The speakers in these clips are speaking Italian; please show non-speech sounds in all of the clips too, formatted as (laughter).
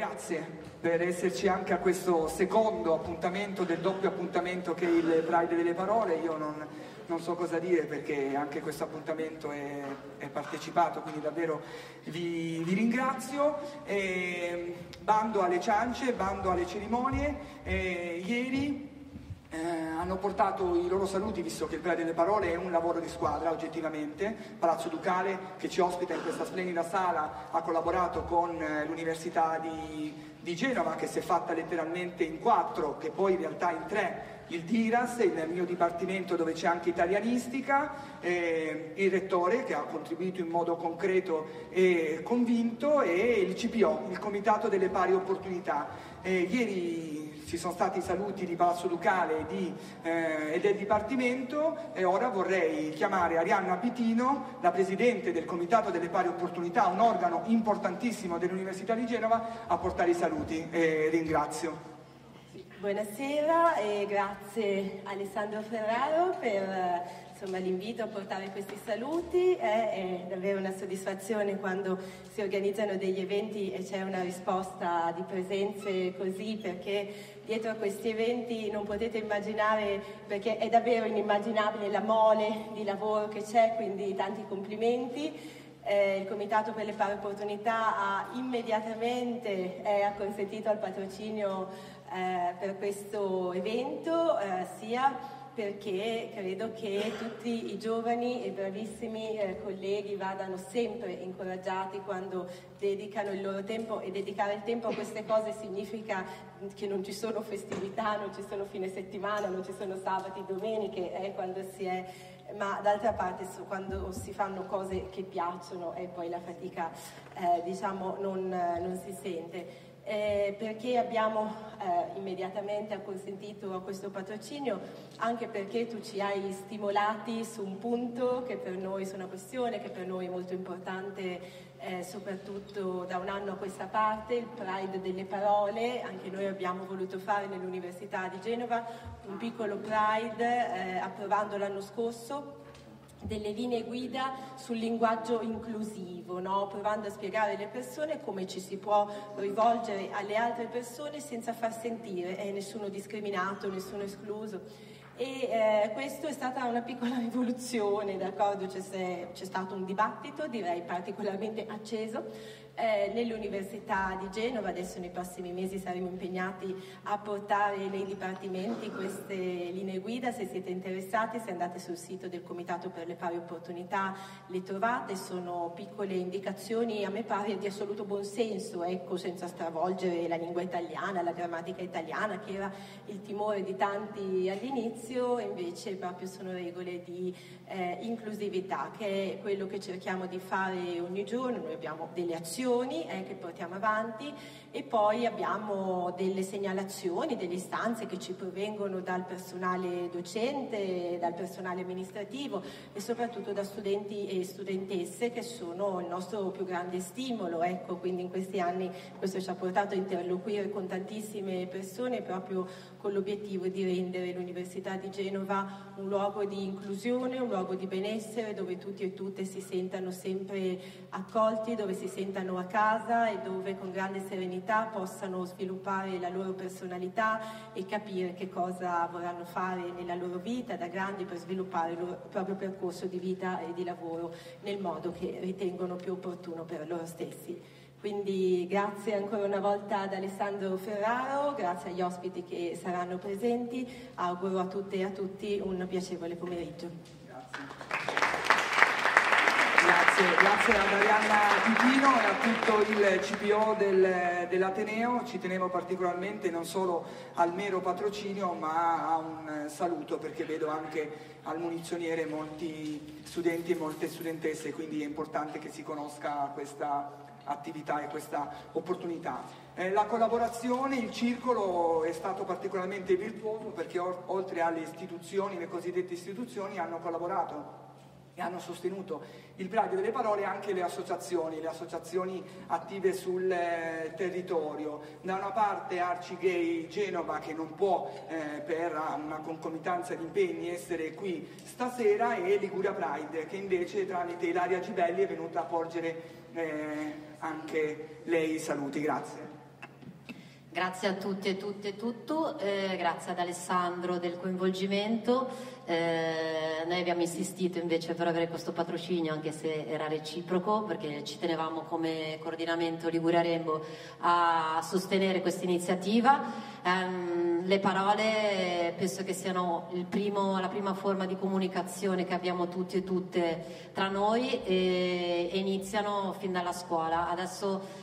grazie per esserci anche a questo secondo appuntamento del doppio appuntamento che è il Pride delle Parole. Io non, non so cosa dire perché anche questo appuntamento è, è partecipato, quindi davvero vi, vi ringrazio. E, bando alle ciance, bando alle cerimonie. E, ieri eh, hanno portato i loro saluti, visto che il Pride delle Parole è un lavoro di squadra oggettivamente. Palazzo Ducale, che ci ospita in questa splendida sala, ha collaborato con eh, l'Università di, di Genova, che si è fatta letteralmente in quattro, che poi in realtà in tre il DIRAS, il mio dipartimento dove c'è anche italianistica, eh, il rettore che ha contribuito in modo concreto e convinto e il CPO, il Comitato delle Pari Opportunità. Eh, ieri ci sono stati i saluti di Palazzo Ducale di, eh, e del Dipartimento e ora vorrei chiamare Arianna Pitino, la Presidente del Comitato delle Pari Opportunità, un organo importantissimo dell'Università di Genova, a portare i saluti. ringrazio. Buonasera e grazie Alessandro Ferraro per insomma, l'invito a portare questi saluti. È, è, davvero una soddisfazione quando si organizzano degli eventi e c'è una risposta di presenze così perché dietro a questi eventi non potete immaginare, perché è davvero inimmaginabile la mole di lavoro che c'è, quindi tanti complimenti. Eh, il Comitato per le Pari Opportunità ha immediatamente eh, acconsentito al patrocinio eh, per questo evento, eh, sia perché credo che tutti i giovani e bravissimi eh, colleghi vadano sempre incoraggiati quando dedicano il loro tempo e dedicare il tempo a queste cose significa che non ci sono festività, non ci sono fine settimana, non ci sono sabati, domeniche, eh, quando si è ma d'altra parte quando si fanno cose che piacciono e poi la fatica eh, diciamo non, non si sente eh, perché abbiamo eh, immediatamente acconsentito a questo patrocinio, anche perché tu ci hai stimolati su un punto che per noi è una questione, che per noi è molto importante eh, soprattutto da un anno a questa parte, il Pride delle parole, anche noi abbiamo voluto fare nell'Università di Genova un piccolo Pride eh, approvando l'anno scorso delle linee guida sul linguaggio inclusivo, no? provando a spiegare alle persone come ci si può rivolgere alle altre persone senza far sentire eh, nessuno discriminato, nessuno escluso. E eh, questo è stata una piccola (laughs) rivoluzione, d'accordo? C'è, c'è stato un dibattito, direi particolarmente acceso, eh, nell'Università di Genova, adesso nei prossimi mesi saremo impegnati a portare nei dipartimenti queste linee guida, se siete interessati se andate sul sito del Comitato per le pari opportunità le trovate, sono piccole indicazioni. A me pare di assoluto buonsenso, ecco, senza stravolgere la lingua italiana, la grammatica italiana che era il timore di tanti all'inizio, invece proprio sono regole di eh, inclusività che è quello che cerchiamo di fare ogni giorno, noi abbiamo delle azioni azioni eh, che portiamo avanti e poi abbiamo delle segnalazioni, delle istanze che ci provengono dal personale docente, dal personale amministrativo e soprattutto da studenti e studentesse che sono il nostro più grande stimolo. Ecco, quindi in questi anni questo ci ha portato a interloquire con tantissime persone proprio con l'obiettivo di rendere l'Università di Genova un luogo di inclusione, un luogo di benessere dove tutti e tutte si sentano sempre accolti, dove si sentano a casa e dove con grande serenità possano sviluppare la loro personalità e capire che cosa vorranno fare nella loro vita da grandi per sviluppare il, loro, proprio percorso di vita e di lavoro nel modo che ritengono più opportuno per loro stessi. Quindi grazie ancora una volta ad Alessandro Ferraro, grazie agli ospiti che saranno presenti, auguro a tutte e a tutti un piacevole pomeriggio. Grazie, grazie a Marianna Titino e a tutto il CPO del, dell'Ateneo, ci tenevo particolarmente non solo al mero patrocinio ma a un saluto perché vedo anche al munizioniere molti studenti e molte studentesse, quindi è importante che si conosca questa attività e questa opportunità. Eh, la collaborazione, il circolo è stato particolarmente virtuoso perché oltre alle istituzioni, le cosiddette istituzioni, hanno collaborato e hanno sostenuto il Pride delle parole anche le associazioni, le associazioni attive sul eh, territorio. Da una parte Arci Gay Genova che non può eh, per una concomitanza di impegni essere qui stasera e Liguria Pride che invece tramite Ilaria Gibelli è venuta a porgere eh, anche lei saluti. Grazie. Grazie a tutti e tutte e tutto, eh, grazie ad Alessandro del coinvolgimento. Eh, noi abbiamo insistito invece per avere questo patrocinio anche se era reciproco perché ci tenevamo come coordinamento Liguria Rainbow a sostenere questa iniziativa. Eh, le parole penso che siano primo, la prima forma di comunicazione che abbiamo tutti e tutte tra noi e, e iniziano fin dalla scuola. Adesso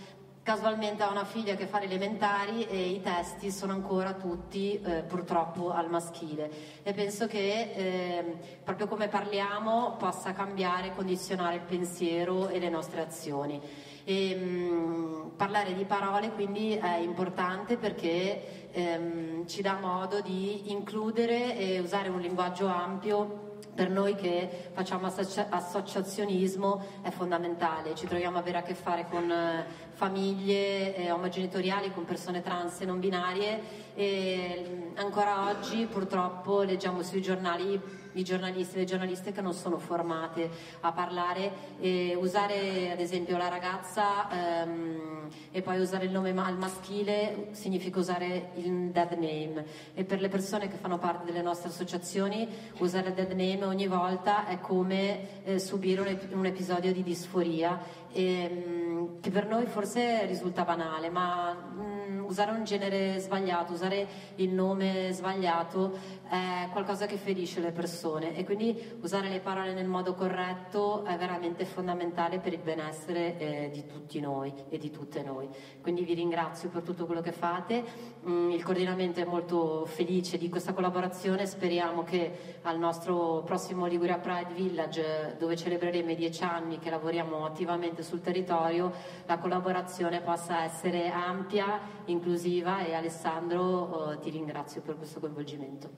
casualmente ha una figlia che fa le elementari e i testi sono ancora tutti eh, purtroppo al maschile e penso che eh, proprio come parliamo possa cambiare, condizionare il pensiero e le nostre azioni. E, mh, mm, parlare di parole quindi è importante perché ehm, ci dà modo di includere e usare un linguaggio ampio per noi che facciamo associ- associazionismo è fondamentale, ci troviamo a avere a che fare con eh, famiglie eh, omogenitoriali, con persone trans e non binarie. E mm, ancora oggi purtroppo leggiamo sui giornali i giornalisti e le giornaliste che non sono formate a parlare e usare ad esempio la ragazza ehm, e poi usare il nome al maschile significa usare il dead name. E per le persone che fanno parte delle nostre associazioni usare il dead name ogni volta è come eh, subire un, ep- un, episodio di disforia ehm, che per noi forse risulta banale ma mh, mm, usare un genere sbagliato usare il nome sbagliato è qualcosa che ferisce le persone. E quindi usare le parole nel modo corretto è veramente fondamentale per il benessere eh, di tutti noi e di tutte noi. Quindi vi ringrazio per tutto quello che fate, mm, il coordinamento è molto felice di questa collaborazione, speriamo che al nostro prossimo Liguria Pride Village dove celebreremo i dieci anni che lavoriamo attivamente sul territorio, la collaborazione possa essere ampia, inclusiva e Alessandro eh, ti ringrazio per questo coinvolgimento.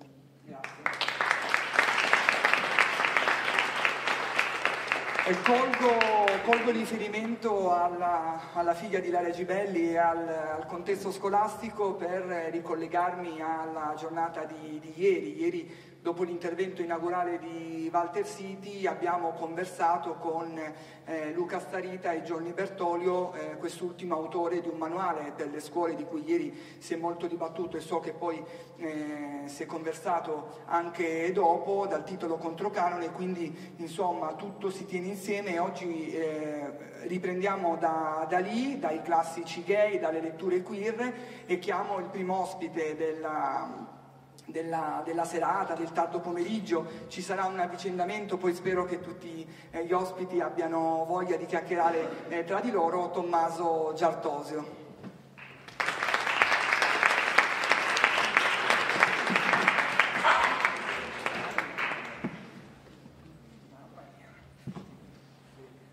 E colgo, colgo riferimento alla, alla, figlia di Lara Gibelli e al, al, contesto scolastico per ricollegarmi alla giornata di, di ieri. Ieri dopo l'intervento inaugurale di Walter City abbiamo conversato con eh, Luca Starita e Gianni Bertolio, eh, quest'ultimo autore di un manuale delle scuole di cui ieri si è molto dibattuto e so che poi eh, si è conversato anche dopo dal titolo Controcanone, quindi insomma tutto si tiene insieme. E oggi eh, riprendiamo da, da lì, dai classici gay, dalle letture queer e chiamo il primo ospite della della, della, serata, del tardo pomeriggio, ci sarà un avvicendamento, poi spero che tutti eh, gli ospiti abbiano voglia di chiacchierare eh, tra di loro, Tommaso Giartosio.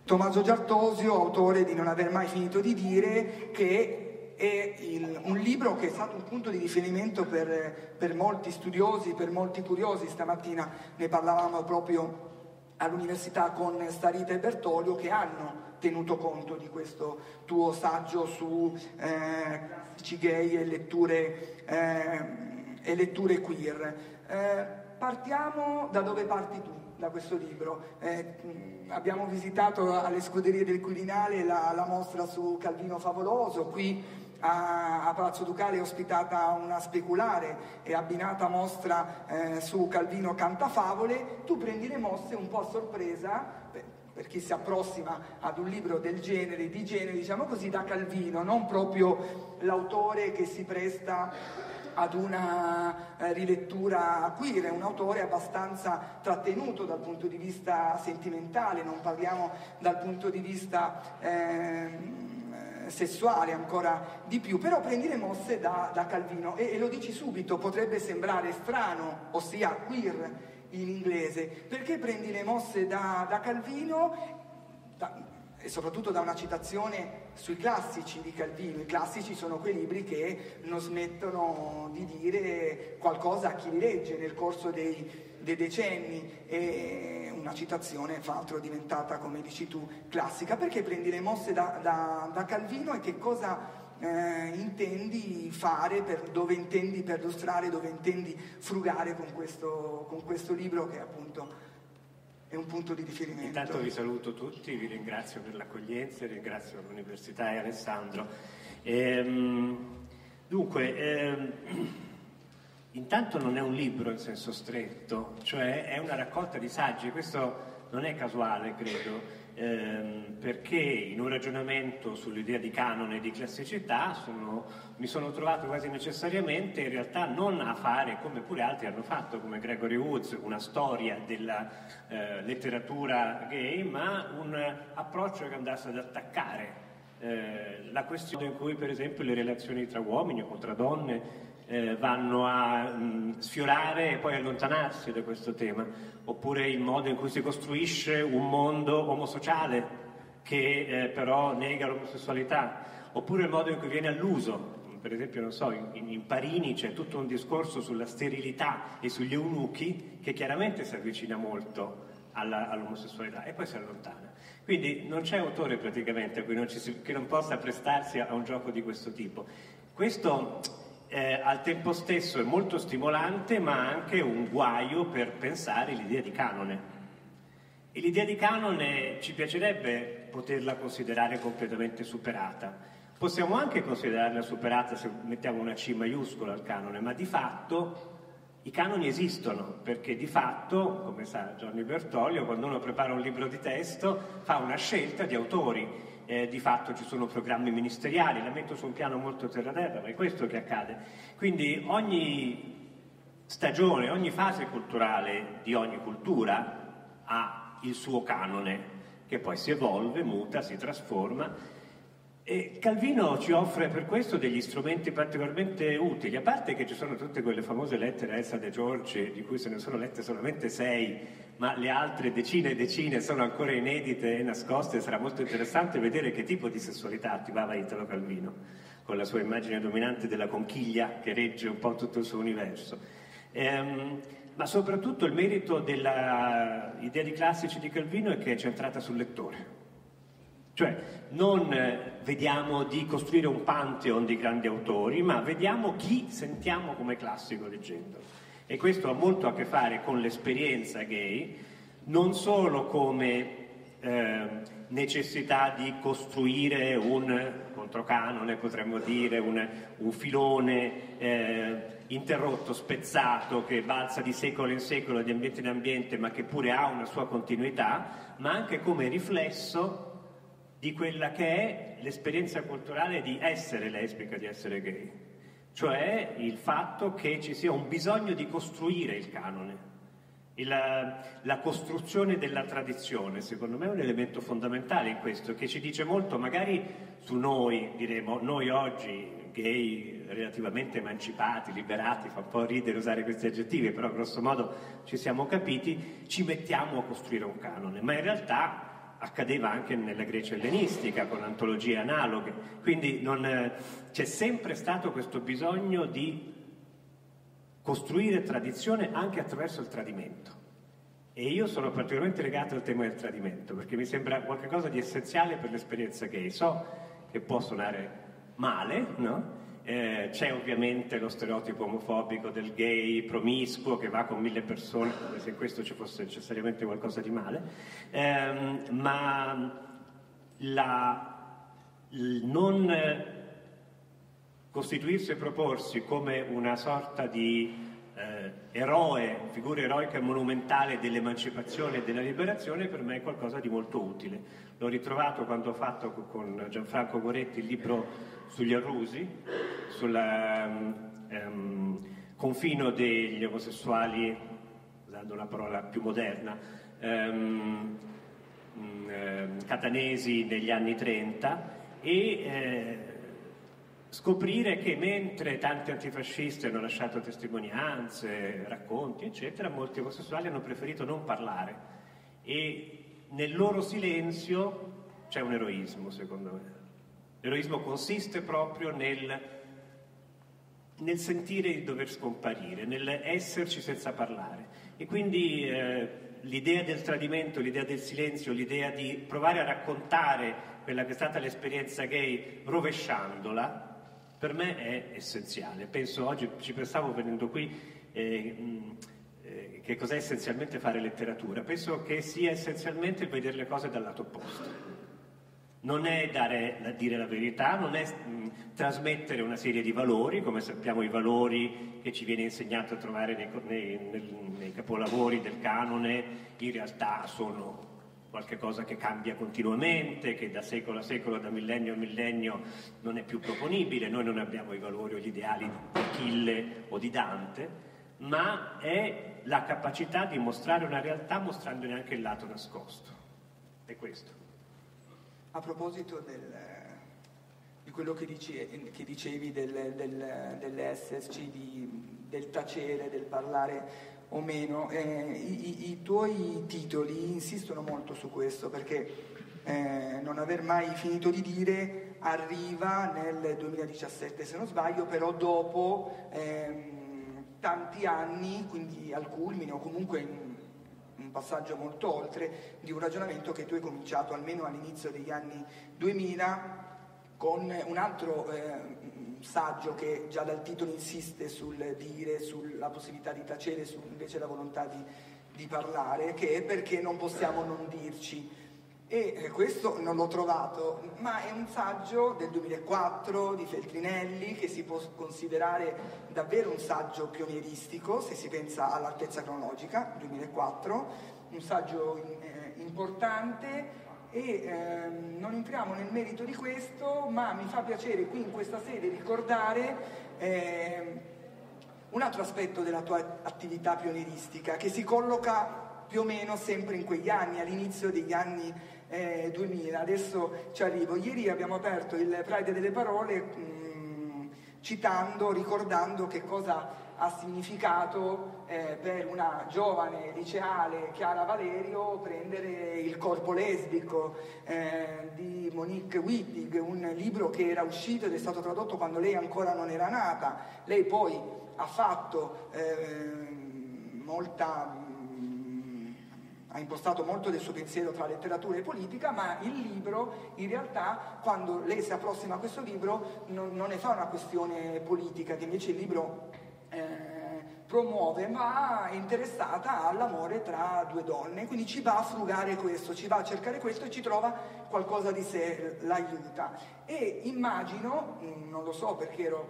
Tommaso Giartosio, autore di Non aver mai finito di dire, che è il, un libro che è stato un punto di riferimento per, per, molti studiosi, per molti curiosi. Stamattina ne parlavamo proprio all'università con Starita e Bertolio che hanno tenuto conto di questo tuo saggio su eh, gay e letture, eh, e letture queer. Eh, partiamo da dove parti tu da questo libro. Eh, abbiamo visitato alle scuderie del Quirinale la, la, mostra su Calvino Favoloso, qui a, a Palazzo Ducale è ospitata una speculare e abbinata mostra eh, su Calvino Cantafavole, tu prendi le mosse un po' a sorpresa, per, chi si approssima ad un libro del genere, di genere, diciamo così, da Calvino, non proprio l'autore che si presta ad una eh, rilettura queer, è un autore abbastanza trattenuto dal punto di vista sentimentale, non parliamo dal punto di vista eh, sessuale ancora di più, però prendi le mosse da, da Calvino e, e, lo dici subito, potrebbe sembrare strano, ossia queer in inglese, perché prendi le mosse da, da Calvino da, e soprattutto da una citazione sui classici di Calvino. I classici sono quei libri che non smettono di dire qualcosa a chi li legge nel corso dei, dei decenni. E, una citazione, fra l'altro diventata, come dici tu, classica. Perché prendi le mosse da, da, da Calvino e che cosa eh, intendi fare, per, dove intendi perlustrare, dove intendi frugare con questo, con questo libro che appunto è un punto di riferimento. Intanto vi saluto tutti, vi ringrazio per l'accoglienza, ringrazio l'Università e Alessandro. E, um, Dunque, ehm, intanto non è un libro in senso stretto, cioè è una raccolta di saggi, questo non è casuale, credo ehm, perché in un ragionamento sull'idea di canone e di classicità sono, mi sono trovato quasi necessariamente in realtà non a fare come pure altri hanno fatto, come Gregory Woods, una storia della eh, letteratura gay, ma un approccio che andasse ad attaccare eh, la questione in cui per esempio le relazioni tra uomini o tra donne eh, vanno a mh, sfiorare e poi allontanarsi da questo tema, oppure il modo in cui si costruisce un mondo omosociale che eh, però nega l'omosessualità, oppure il modo in cui viene all'uso. Per esempio, non so, in, in Parini c'è tutto un discorso sulla sterilità e sugli eunuchi che chiaramente si avvicina molto alla, all'omosessualità e poi si allontana. Quindi non c'è autore praticamente non si, che non possa prestarsi a un gioco di questo tipo. Questo eh, al tempo stesso è molto stimolante ma anche un guaio per pensare l'idea di canone. E l'idea di canone ci piacerebbe poterla considerare completamente superata. Possiamo anche considerarla superata se mettiamo una C maiuscola al canone, ma di fatto i canoni esistono, perché di fatto, come sa Gianni Bertoglio, quando uno prepara un libro di testo fa una scelta di autori eh, di fatto ci sono programmi ministeriali, la metto su un piano molto terra-terra, ma è questo che accade. Quindi ogni stagione, ogni fase culturale di ogni cultura ha il suo canone, che poi si evolve, muta, si trasforma. E Calvino ci offre per questo degli strumenti particolarmente utili, a parte che ci sono tutte quelle famose lettere a Elsa De Giorgi, di cui se ne sono lette solamente sei ma le altre decine e decine sono ancora inedite e nascoste, sarà molto interessante vedere che tipo di sessualità attivava Italo Calvino, con la sua immagine dominante della conchiglia che regge un po' tutto il suo universo. Ehm, ma soprattutto il merito dell'idea di classici di Calvino è che è centrata sul lettore. Cioè, non vediamo di costruire un pantheon di grandi autori, ma vediamo chi sentiamo come classico leggendolo. E questo ha molto a che fare con l'esperienza gay, non solo come eh, necessità di costruire un controcanone, potremmo dire, un, un filone eh, interrotto, spezzato, che balza di secolo in secolo, di ambiente in ambiente, ma che pure ha una sua continuità, ma anche come riflesso di quella che è l'esperienza culturale di essere lesbica, di essere gay cioè il fatto che ci sia un bisogno di costruire il canone. Il, la costruzione della tradizione, secondo me, è un elemento fondamentale in questo, che ci dice molto, magari su noi, diremo, noi oggi, gay relativamente emancipati, liberati, fa un po' ridere usare questi aggettivi, però grosso modo ci siamo capiti, ci mettiamo a costruire un canone, ma in realtà accadeva anche nella Grecia ellenistica con antologie analoghe, quindi non, eh, c'è sempre stato questo bisogno di costruire tradizione anche attraverso il tradimento. E io sono particolarmente legato al tema del tradimento, perché mi sembra qualcosa di essenziale per l'esperienza gay. So che può suonare male, no? Eh, c'è ovviamente lo stereotipo omofobico del gay promiscuo che va con mille persone, come se questo ci fosse necessariamente qualcosa di male, eh, ma la, non costituirsi e proporsi come una sorta di eh, eroe, figura eroica e monumentale dell'emancipazione e della liberazione per me è qualcosa di molto utile. L'ho ritrovato quando ho fatto con Gianfranco Goretti il libro sugli arrusi, sul um, confino degli omosessuali, usando una parola più moderna, um, um, catanesi negli anni 30 e eh, scoprire che mentre tanti antifascisti hanno lasciato testimonianze, racconti, eccetera, molti omosessuali hanno preferito non parlare e nel loro silenzio c'è un eroismo, secondo me. L'eroismo consiste proprio nel, nel, sentire di dover scomparire, nell'esserci senza parlare. E quindi eh, l'idea del tradimento, l'idea del silenzio, l'idea di provare a raccontare quella che è stata l'esperienza gay rovesciandola, per me è essenziale. Penso, oggi ci pensavo venendo qui, eh, eh, che cos'è essenzialmente fare letteratura. Penso che sia essenzialmente vedere le cose dal lato opposto non è dare, dire la verità, non è mh, mm, trasmettere una serie di valori, come sappiamo i valori che ci viene insegnato a trovare nei, nei, nei capolavori del canone in realtà sono qualcosa che cambia continuamente, che da secolo a secolo, da millennio a millennio non è più proponibile, noi non abbiamo i valori o gli ideali di Achille o di Dante, ma è la capacità di mostrare una realtà mostrandone anche il lato nascosto. È questo. A proposito del, di quello che, dici, che dicevi del, del, dell'esserci, di, del tacere, del parlare o meno, eh, i, i, tuoi titoli insistono molto su questo perché eh, non aver mai finito di dire arriva nel 2017 se non sbaglio, però dopo ehm, tanti anni, quindi al culmine o comunque in passaggio molto oltre di un ragionamento che tu hai cominciato almeno all'inizio degli anni 2000 con un altro eh, saggio che già dal titolo insiste sul dire, sulla possibilità di tacere, su invece la volontà di, di parlare, che è perché non possiamo non dirci. E eh, questo non l'ho trovato, ma è un saggio del 2004 di Feltrinelli che si può considerare davvero un saggio pionieristico se si pensa all'altezza cronologica, 2004, un saggio eh, importante. E ehm, non entriamo nel merito di questo, ma mi fa piacere qui in questa sede ricordare eh, un altro aspetto della tua attività pionieristica che si colloca più o meno sempre in quegli anni, all'inizio degli anni eh, 2000. Adesso ci arrivo. Ieri abbiamo aperto il Pride delle Parole mh, mm, citando, ricordando che cosa ha significato eh, per una giovane liceale Chiara Valerio prendere il corpo lesbico eh, di Monique Wittig, un libro che era uscito ed è stato tradotto quando lei ancora non era nata. Lei poi ha fatto eh, molta ha impostato molto del suo pensiero tra letteratura e politica, ma il libro in realtà quando lei si approssima a questo libro non, non ne fa una questione politica, che invece il libro eh, promuove, ma è interessata all'amore tra due donne, quindi ci va a frugare questo, ci va a cercare questo e ci trova qualcosa di sé, l'aiuta. E immagino, mm, non lo so perché ero,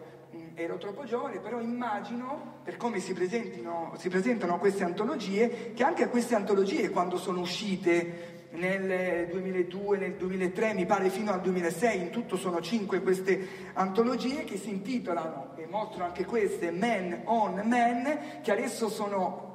ero troppo giovane, però immagino, per come si, si presentano queste antologie, che anche queste antologie quando sono uscite nel 2002, nel 2003, mi pare fino al 2006, in tutto sono cinque queste antologie che si intitolano, e mostrano anche queste, Men on Men, che adesso sono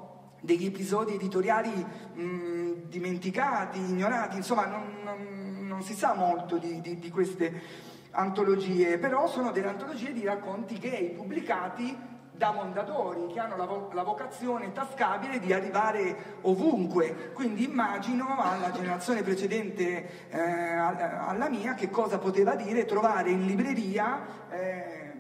degli episodi editoriali mh, dimenticati, ignorati, insomma non, non, non, si sa molto di, di, di queste antologie, però sono delle antologie di racconti gay pubblicati da Mondadori che hanno la, vo- la, vocazione tascabile di arrivare ovunque. Quindi immagino alla generazione precedente eh, alla mia che cosa poteva dire trovare in libreria eh,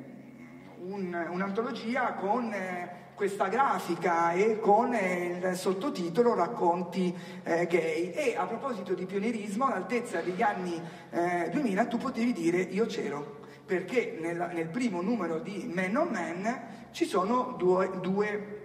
un, un'antologia con eh, questa grafica e con eh, il sottotitolo Racconti eh, gay. E a proposito di pionierismo, all'altezza degli anni 2000 tu potevi dire io c'ero perché nel, nel primo numero di Man on Man ci sono due, due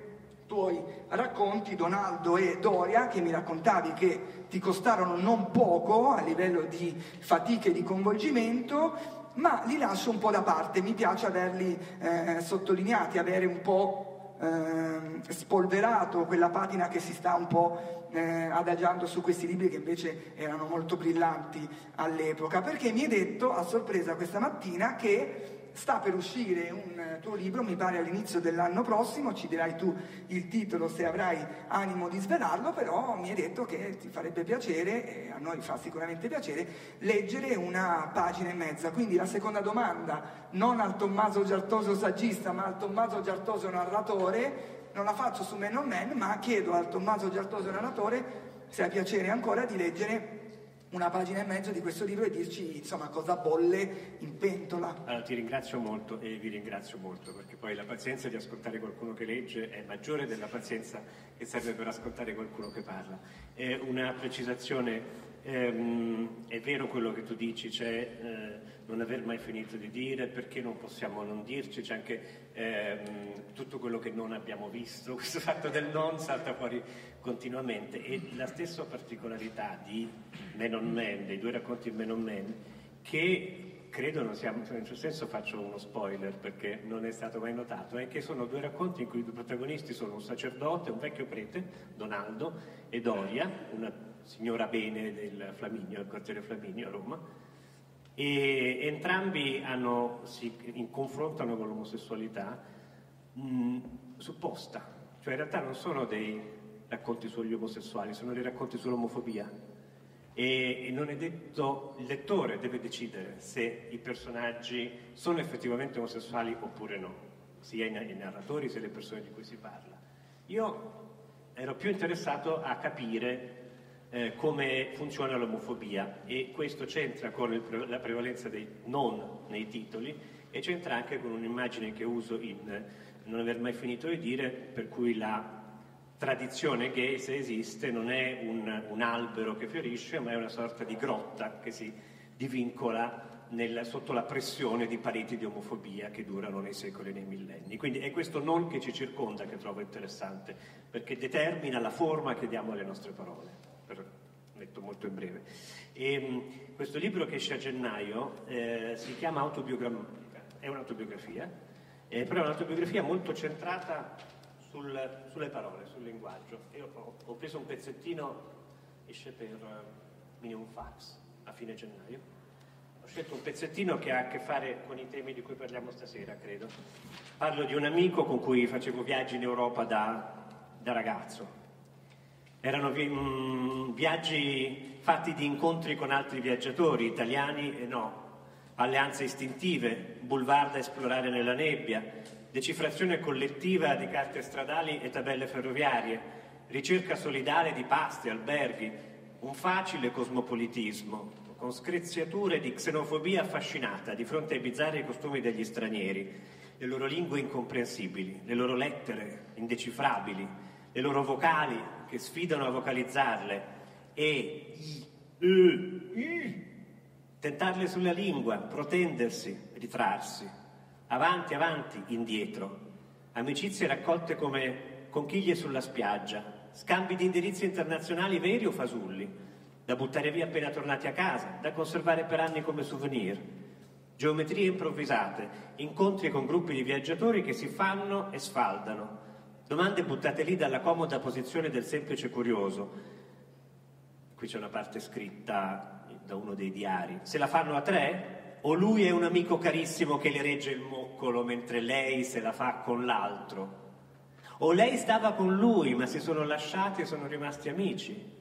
tuoi racconti, Donaldo e Doria, che mi raccontavi che ti costarono non poco a livello di fatiche e di coinvolgimento, ma li lascio un po' da parte, mi piace averli eh, sottolineati, avere un po' eh, spolverato quella patina che si sta un po' eh, adagiando su questi libri che invece erano molto brillanti all'epoca, perché mi hai detto a sorpresa questa mattina che sta per uscire un tuo libro, mi pare all'inizio dell'anno prossimo, ci dirai tu il titolo se avrai animo di svelarlo, però mi hai detto che ti farebbe piacere, e a noi fa sicuramente piacere, leggere una pagina e mezza. Quindi la seconda domanda, non al Tommaso Giartoso saggista, ma al Tommaso Giartoso narratore, non la faccio su Man on Man, ma chiedo al Tommaso Giartoso narratore se ha piacere ancora di leggere una pagina e mezzo di questo libro e dirci insomma cosa bolle in pentola. Allora, ti ringrazio molto e vi ringrazio molto perché poi la pazienza di ascoltare qualcuno che legge è maggiore della pazienza che serve per ascoltare qualcuno che parla. È una precisazione ehm, è vero quello che tu dici, cioè eh, non aver mai finito di dire, perché non possiamo non dirci, c'è anche ehm, tutto quello che non abbiamo visto, (laughs) questo fatto del non salta fuori continuamente. E la stessa particolarità di Men on Men, dei due racconti Men on Men, che credo non sia, in un certo senso faccio uno spoiler perché non è stato mai notato, è che sono due racconti in cui i due protagonisti sono un sacerdote, un vecchio prete, Donaldo, e Doria, una signora bene del Flaminio, del quartiere Flaminio a Roma, e entrambi hanno, si confrontano con l'omosessualità mh, supposta, cioè in realtà non sono dei racconti sugli omosessuali, sono dei racconti sull'omofobia e, e non è detto, il lettore deve decidere se i personaggi sono effettivamente omosessuali oppure no, sia i, i narratori sia le persone di cui si parla. Io ero più interessato a capire eh, come funziona l'omofobia e questo c'entra con il, la prevalenza dei non nei titoli e c'entra anche con un'immagine che uso in non aver mai finito di dire, per cui la tradizione gay, se esiste, non è un, un albero che fiorisce, ma è una sorta di grotta che si divincola nel, sotto la pressione di pareti di omofobia che durano nei secoli e nei millenni. Quindi è questo non che ci circonda che trovo interessante, perché determina la forma che diamo alle nostre parole detto molto in breve. E, ehm, questo libro che esce a gennaio eh, si chiama Autobiografia, è un'autobiografia, eh, però è un'autobiografia molto centrata sul, sulle parole, sul linguaggio. Io ho, ho, preso un pezzettino, esce per uh, Minimum Fax a fine gennaio. Ho scelto un pezzettino che ha a che fare con i temi di cui parliamo stasera, credo. Parlo di un amico con cui facevo viaggi in Europa da, da ragazzo, erano vi- mh, mm, viaggi fatti di incontri con altri viaggiatori, italiani e no, alleanze istintive, boulevard da esplorare nella nebbia, decifrazione collettiva di carte stradali e tabelle ferroviarie, ricerca solidale di pasti, alberghi, un facile cosmopolitismo, con screziature di xenofobia affascinata di fronte ai bizzarri costumi degli stranieri, le loro lingue incomprensibili, le loro lettere indecifrabili, le loro vocali che sfidano a vocalizzarle. E i, uh, i, tentarle sulla lingua, protendersi, ritrarsi, avanti, avanti, indietro, amicizie raccolte come conchiglie sulla spiaggia, scambi di indirizzi internazionali veri o fasulli, da buttare via appena tornati a casa, da conservare per anni come souvenir, geometrie improvvisate, incontri con gruppi di viaggiatori che si fanno e sfaldano, Domande buttate lì dalla comoda posizione del semplice curioso. Qui c'è una parte scritta da uno dei diari. Se la fanno a tre? O lui è un amico carissimo che le regge il moccolo mentre lei se la fa con l'altro? O lei stava con lui ma si sono lasciati e sono rimasti amici?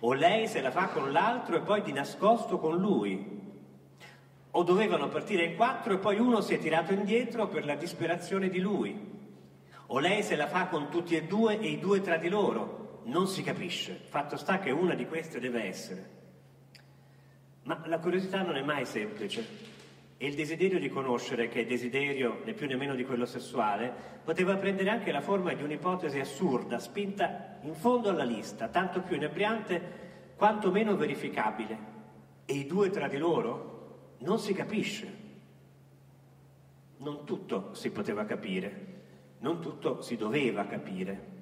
O lei se la fa con l'altro e poi di nascosto con lui? O dovevano partire in quattro e poi uno si è tirato indietro per la disperazione di lui? O lei se la fa con tutti e due e i due tra di loro? Non si capisce. Fatto sta che una di queste deve essere. Ma la curiosità non è mai semplice. E il desiderio di conoscere, che è desiderio né più né meno di quello sessuale, poteva prendere anche la forma di un'ipotesi assurda, spinta in fondo alla lista, tanto più inebriante quanto meno verificabile. E i due tra di loro? Non si capisce. Non tutto si poteva capire non tutto si doveva capire.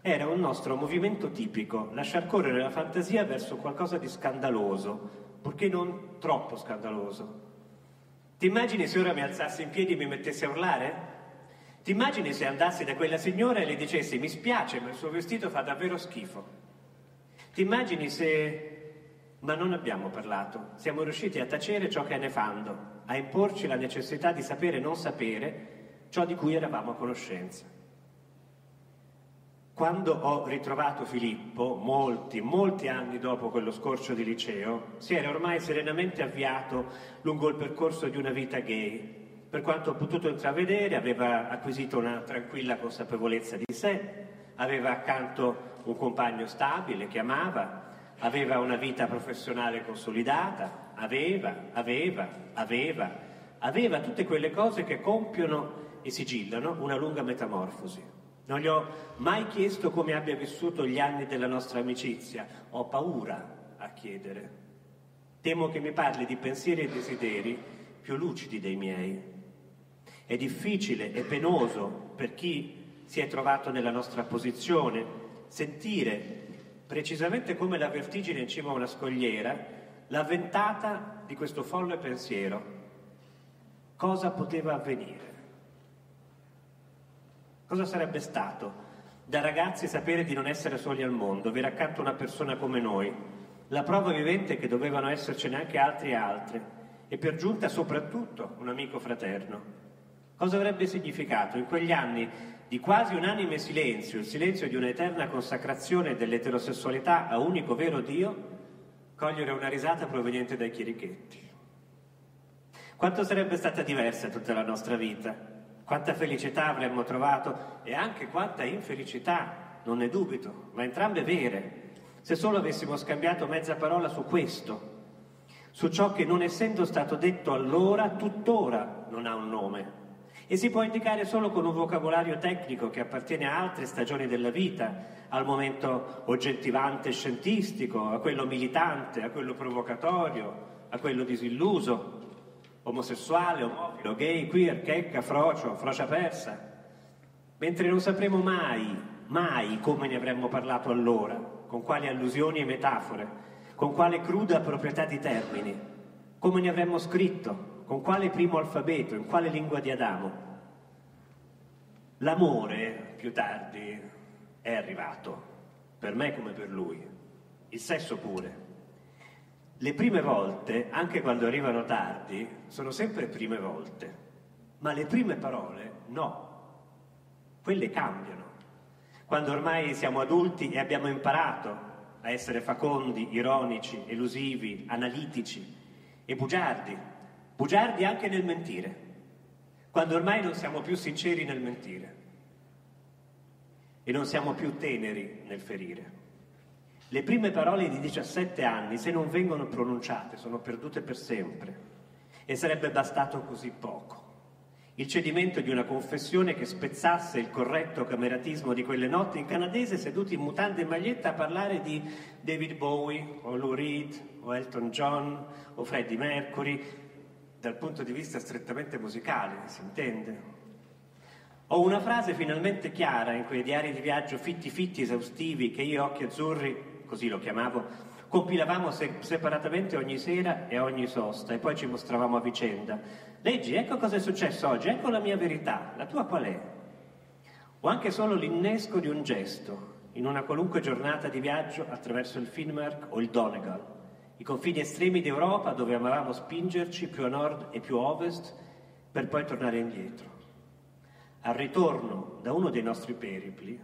Era un nostro movimento tipico, lasciar correre la fantasia verso qualcosa di scandaloso, purché non troppo scandaloso. Ti immagini se ora mi alzassi in piedi e mi mettessi a urlare? Ti immagini se andassi da quella signora e le dicessi mi spiace ma il suo vestito fa davvero schifo? Ti immagini se... Ma non abbiamo parlato, siamo riusciti a tacere ciò che è nefando, a imporci la necessità di sapere non sapere ciò di cui eravamo a conoscenza. Quando ho ritrovato Filippo, molti, molti anni dopo quello scorcio di liceo, si era ormai serenamente avviato lungo il percorso di una vita gay. Per quanto ho potuto intravedere, aveva acquisito una tranquilla consapevolezza di sé, aveva accanto un compagno stabile che amava, aveva una vita professionale consolidata, aveva, aveva, aveva, aveva tutte quelle cose che compiono e sigillano una lunga metamorfosi. Non gli ho mai chiesto come abbia vissuto gli anni della nostra amicizia, ho paura a chiedere. Temo che mi parli di pensieri e desideri più lucidi dei miei. È difficile e penoso per chi si è trovato nella nostra posizione sentire, precisamente come la vertigine in cima a una scogliera, la ventata di questo folle pensiero cosa poteva avvenire? Cosa sarebbe stato da ragazzi sapere di non essere soli al mondo, avere accanto una persona come noi, la prova vivente che dovevano essercene anche altri e altre, e per giunta soprattutto un amico fraterno? Cosa avrebbe significato in quegli anni di quasi unanime silenzio, il silenzio di un'eterna consacrazione dell'eterosessualità a unico vero Dio, cogliere una risata proveniente dai chierichetti? Quanto sarebbe stata diversa tutta la nostra vita? Quanta felicità avremmo trovato e anche quanta infelicità, non ne dubito, ma entrambe vere, se solo avessimo scambiato mezza parola su questo, su ciò che non essendo stato detto allora, tuttora non ha un nome. E si può indicare solo con un vocabolario tecnico che appartiene a altre stagioni della vita, al momento oggettivante e scientistico, a quello militante, a quello provocatorio, a quello disilluso, omosessuale, omofilo, gay, queer, checca, frocio, frocia persa, mentre non sapremo mai, mai come ne avremmo parlato allora, con quali allusioni e metafore, con quale cruda proprietà di termini, come ne avremmo scritto, con quale primo alfabeto, in quale lingua di Adamo. L'amore, più tardi, è arrivato, per me come per lui, il sesso pure. Le prime volte, anche quando arrivano tardi, sono sempre prime volte, ma le prime parole no, quelle cambiano. Quando ormai siamo adulti e abbiamo imparato a essere facondi, ironici, elusivi, analitici e bugiardi, bugiardi anche nel mentire, quando ormai non siamo più sinceri nel mentire. E non siamo più teneri nel ferire. Le prime parole di 17 anni, se non vengono pronunciate, sono perdute per sempre. E sarebbe bastato così poco. Il cedimento di una confessione che spezzasse il corretto cameratismo di quelle notti in canadese seduti in mutande e maglietta a parlare di David Bowie o Lou Reed o Elton John o Freddie Mercury dal punto di vista strettamente musicale, si intende. Ho una frase finalmente chiara in quei diari di viaggio fitti fitti esaustivi che io, occhi azzurri, così lo chiamavo, compilavamo se- separatamente ogni sera e ogni sosta e poi ci mostravamo a vicenda. Leggi, ecco cosa è successo oggi, ecco la mia verità, la tua qual è? O anche solo l'innesco di un gesto in una qualunque giornata di viaggio attraverso il Finnmark o il Donegal, i confini estremi d'Europa dove amavamo spingerci più a nord e più a ovest per poi tornare indietro. Al ritorno da uno dei nostri peripli,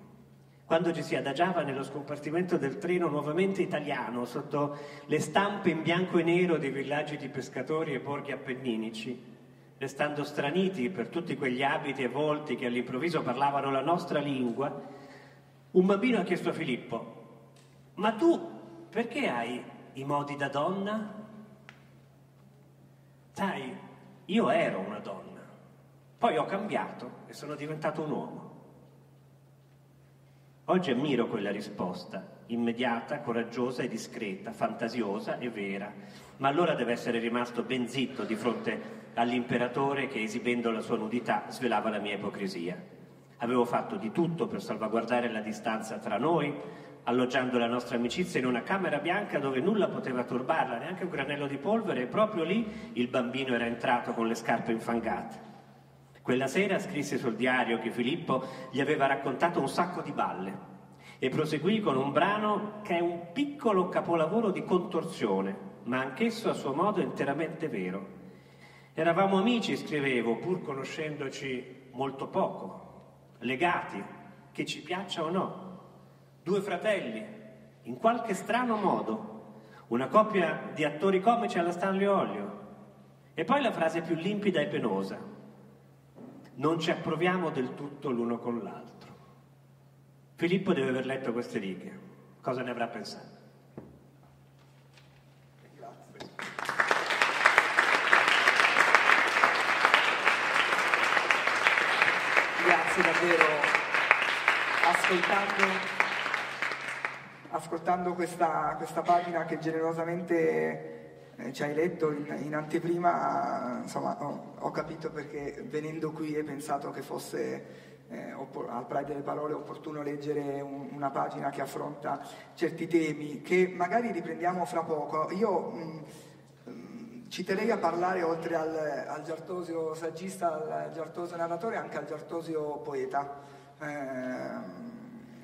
quando ci si adagiava nello scompartimento del treno nuovamente italiano, sotto le stampe in bianco e nero dei villaggi di pescatori e borghi appenninici, restando straniti per tutti quegli abiti e volti che all'improvviso parlavano la nostra lingua, un bambino ha chiesto a Filippo, ma tu perché hai i modi da donna? Sai, io ero una donna, poi ho cambiato e sono diventato un uomo. Oggi ammiro quella risposta, immediata, coraggiosa e discreta, fantasiosa e vera, ma allora deve essere rimasto ben zitto di fronte all'imperatore che, esibendo la sua nudità, svelava la mia ipocrisia. Avevo fatto di tutto per salvaguardare la distanza tra noi, alloggiando la nostra amicizia in una camera bianca dove nulla poteva turbarla, neanche un granello di polvere, e proprio lì il bambino era entrato con le scarpe infangate. Quella sera scrisse sul diario che Filippo gli aveva raccontato un sacco di balle e proseguì con un brano che è un piccolo capolavoro di contorsione, ma anch'esso a suo modo interamente vero. Eravamo amici, scrivevo, pur conoscendoci molto poco, legati, che ci piaccia o no, due fratelli, in qualche strano modo, una coppia di attori comici alla Stanley Olio. E poi la frase più limpida e penosa non ci approviamo del tutto l'uno con l'altro. Filippo deve aver letto queste righe, cosa ne avrà pensato? Grazie davvero. Ascoltando, ascoltando questa, questa pagina che generosamente ci hai letto in, in anteprima, insomma, ho, ho, capito perché venendo qui hai pensato che fosse eh, oppor- al Pride delle Parole opportuno leggere un, una pagina che affronta certi temi che magari riprendiamo fra poco. Io mh, ci terrei a parlare oltre al, al Giartosio saggista, al Giartosio narratore, anche al Giartosio poeta, eh,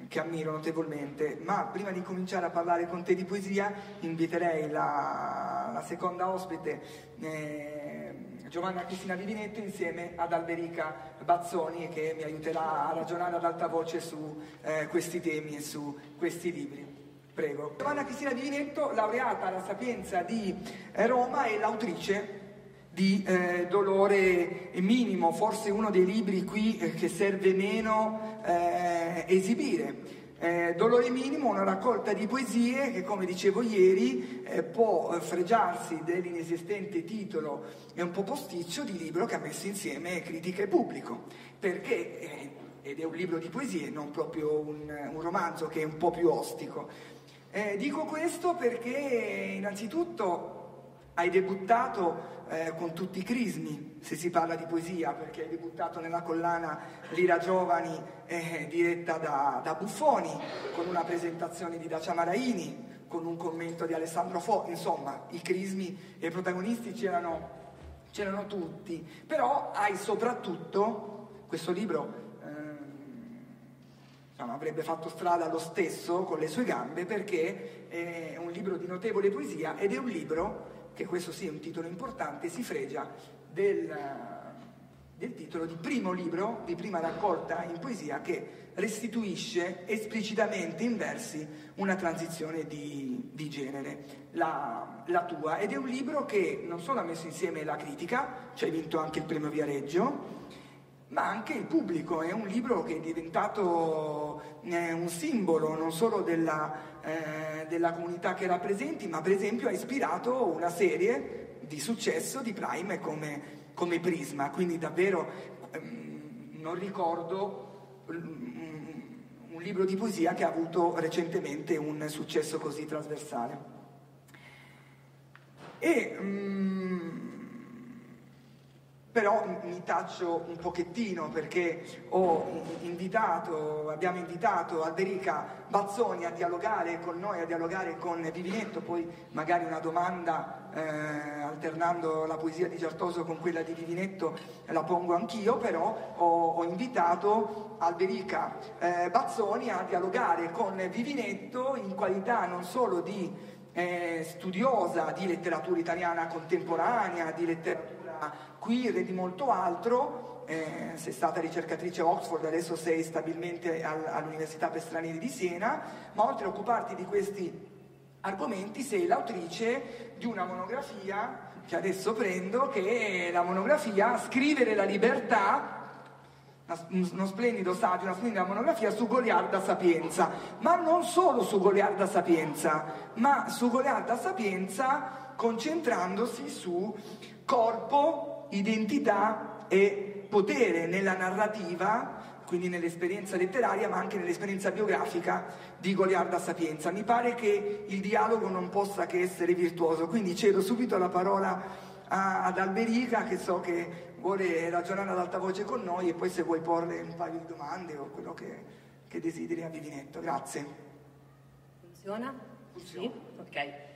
che ammiro notevolmente. Ma prima di cominciare a parlare con te di poesia, inviterei la, la seconda ospite, eh, Giovanna Cristina Vivinetto, insieme ad Alberica Bazzoni, che mi aiuterà a ragionare ad alta voce su eh, questi temi e su questi libri. Prego. Giovanna Cristina Divinetto, laureata alla Sapienza di Roma e l'autrice di eh, Dolore Minimo, forse uno dei libri qui eh, che serve meno eh, esibire. Eh, Dolore Minimo, una raccolta di poesie che, come dicevo ieri, eh, può fregiarsi dell'inesistente titolo e un po' posticcio di libro che ha messo insieme critica e pubblico, perché, ed è un libro di poesie, non proprio un, un romanzo che è un po' più ostico, dico questo perché innanzitutto hai debuttato eh, con tutti i crismi, se si parla di poesia, perché hai debuttato nella collana Lira Giovani eh, diretta da, da, Buffoni, con una presentazione di Dacia Maraini, con un commento di Alessandro Fo, insomma i crismi e i protagonisti c'erano, c'erano tutti, però hai soprattutto questo libro insomma, avrebbe fatto strada lo stesso con le sue gambe perché è un libro di notevole poesia ed è un libro, che questo è un titolo importante, si fregia del, del titolo di primo libro, di prima raccolta in poesia che restituisce esplicitamente in versi una transizione di, di genere, la, la, tua. Ed è un libro che non solo ha messo insieme la critica, ci hai vinto anche il premio Viareggio, ma anche il pubblico. È un libro che è diventato eh, un simbolo non solo della, eh, della, comunità che rappresenti, ma per esempio ha ispirato una serie di successo di Prime come, come Prisma. Quindi davvero ehm, non ricordo um, un libro di poesia che ha avuto recentemente un successo così trasversale. E, um, però mi taccio un pochettino perché invitato, abbiamo invitato Alberica Bazzoni a dialogare con noi, a dialogare con Vivinetto, poi magari una domanda eh, alternando la poesia di Giartoso con quella di Vivinetto la pongo anch'io, però ho, ho invitato Alberica eh, Bazzoni a dialogare con Vivinetto in qualità non solo di eh, studiosa di letteratura italiana contemporanea, di letteratura queer e di molto altro, eh, sei stata ricercatrice a Oxford, adesso sei stabilmente al, all'Università per Stranieri di Siena, ma oltre a occuparti di questi argomenti sei l'autrice di una monografia che adesso prendo, che è la monografia Scrivere la libertà uno splendido saggio, una splendida monografia su Goliarda Sapienza, ma non solo su Goliarda Sapienza, ma su Goliarda Sapienza concentrandosi su corpo, identità e potere nella narrativa, quindi nell'esperienza letteraria, ma anche nell'esperienza biografica di Goliarda Sapienza. Mi pare che il dialogo non possa che essere virtuoso, quindi cedo subito la parola a, ad Alberica, che so che vuole ragionare ad alta voce con noi, e poi se vuoi porre un paio di domande o quello che, che desideri a Vivinetto. Grazie. Funziona? Funziona. Sì? Ok.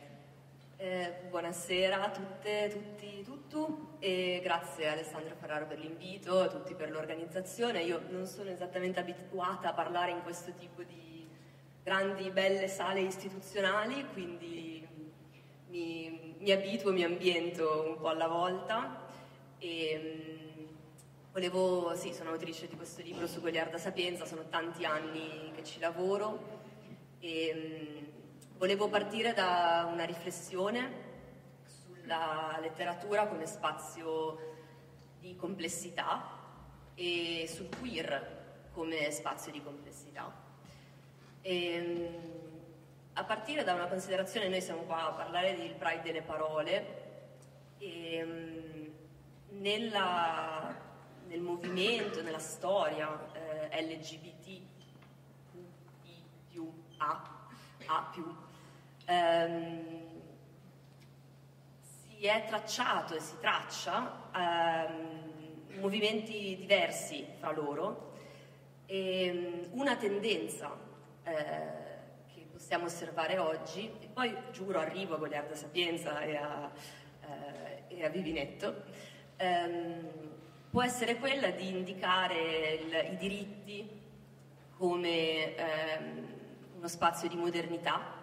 Eh, buonasera a tutte, tutti, tutto e grazie a Alessandro Ferraro per l'invito, a tutti per l'organizzazione. Io non sono esattamente abituata a parlare in questo tipo di grandi, belle sale istituzionali, quindi mi, mi abituo, mi ambiento un po' alla volta. E, mm, volevo, sì, sono autrice di questo libro su Goliarda Sapienza, sono tanti anni che ci lavoro. E, mm, Volevo partire da una riflessione sulla letteratura come spazio di complessità e sul queer come spazio di complessità. E, ehm, a partire da una considerazione, noi siamo qua a parlare del Pride delle parole, e, ehm, nella, nel movimento, nella storia eh, LGBT, più A, ehm, si è tracciato e si traccia ehm, movimenti diversi fra loro e ehm, una tendenza eh, che possiamo osservare oggi, e poi giuro arrivo a Goliarda Sapienza e a, eh, e a Vivinetto, ehm, può essere quella di indicare il, i diritti come ehm, uno spazio di modernità,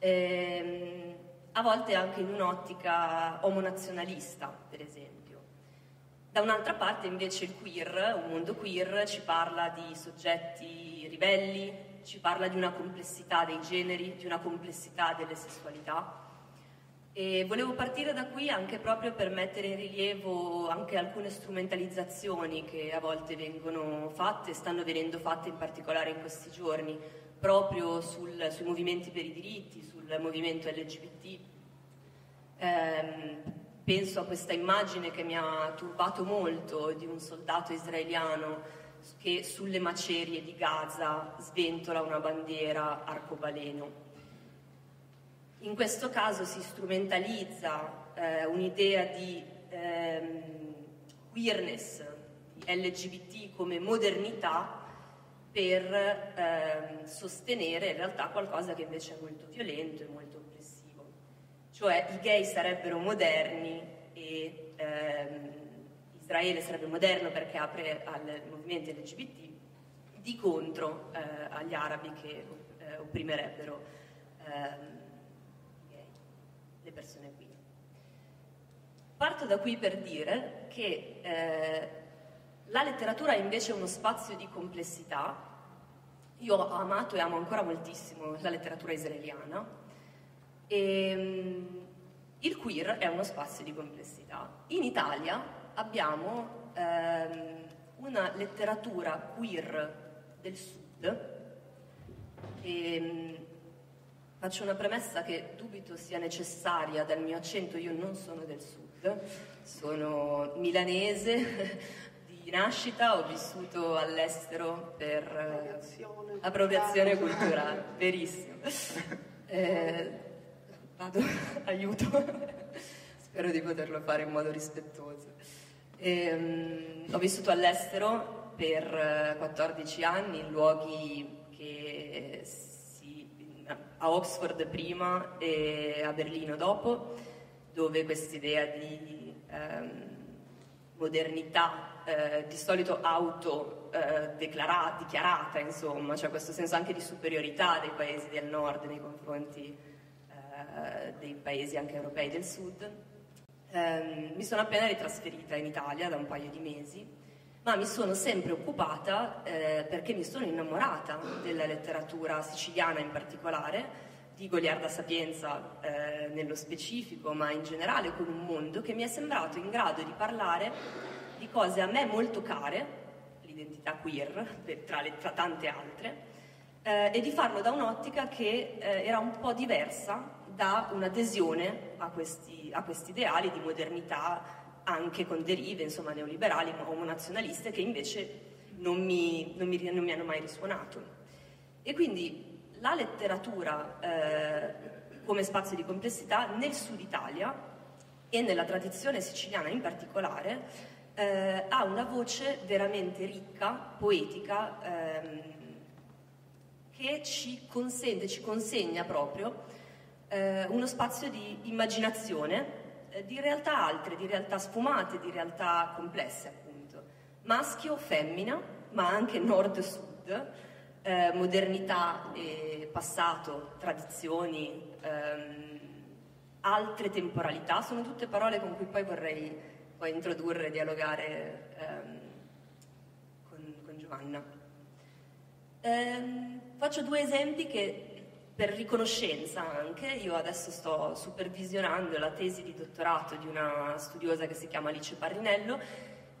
ehm, a volte anche in un'ottica omonazionalista, per esempio. Da un'altra parte invece il queer, un mondo queer, ci parla di soggetti ribelli, ci parla di una complessità dei generi, di una complessità delle sessualità. E volevo partire da qui anche proprio per mettere in rilievo anche alcune strumentalizzazioni che a volte vengono fatte, stanno venendo fatte in particolare in questi giorni, proprio sul, sui movimenti per i diritti, movimento LGBT. Eh, penso a questa immagine che mi ha turbato molto di un soldato israeliano che sulle macerie di Gaza sventola una bandiera arcobaleno. In questo caso si strumentalizza eh, un'idea di ehm, queerness, di LGBT come modernità per ehm, sostenere in realtà qualcosa che invece è molto violento e molto cioè i gay sarebbero moderni e ehm, Israele sarebbe moderno perché apre al movimento LGBT, di contro eh, agli arabi che eh, opprimerebbero ehm, le persone qui. Parto da qui per dire che eh, la letteratura è invece uno spazio di complessità. Io ho amato e amo ancora moltissimo la letteratura israeliana e, ehm, il queer è uno spazio di complessità. In Italia abbiamo ehm, una letteratura queer del sud e, ehm, faccio una premessa che dubito sia necessaria dal mio accento, io non sono del sud, sono milanese di nascita, ho vissuto all'estero per appropriazione, appropriazione culturale, (laughs) verissimo. Eh, Vado, (laughs) aiuto. Spero di poterlo fare in modo rispettoso. E, um, ho vissuto all'estero per 14 anni in luoghi che si, a Oxford prima e a Berlino dopo, dove quest'idea di um, modernità eh, di solito auto eh, dichiarata, insomma, cioè questo senso anche di superiorità dei paesi del nord nei confronti eh, dei paesi anche europei del sud. Eh, mi sono appena ritrasferita in Italia da un paio di mesi, ma mi sono sempre occupata, eh, perché mi sono innamorata della letteratura siciliana in particolare, di Goliarda Sapienza eh, nello specifico, ma in generale con un mondo che mi è sembrato in grado di parlare di cose a me molto care, l'identità queer, tra, le, tra tante altre, eh, e di farlo da un'ottica che eh, era un po' diversa da un'adesione a questi, a questi ideali di modernità anche con derive insomma, neoliberali o nazionaliste che invece non mi, non, mi, non mi, hanno mai risuonato. E quindi la letteratura eh, come spazio di complessità nel sud Italia e nella tradizione siciliana in particolare eh, ha una voce veramente ricca, poetica, ehm, che ci consente, ci consegna proprio eh, uno spazio di immaginazione eh, di realtà altre, di realtà sfumate, di realtà complesse appunto, maschio, femmina, ma anche nord-sud, eh, modernità e passato, tradizioni, ehm, altre temporalità, sono tutte parole con cui poi vorrei poi introdurre e dialogare ehm, con, con, Giovanna. Ehm, faccio due esempi che per riconoscenza anche, io adesso sto supervisionando la tesi di dottorato di una studiosa che si chiama Alice Parrinello,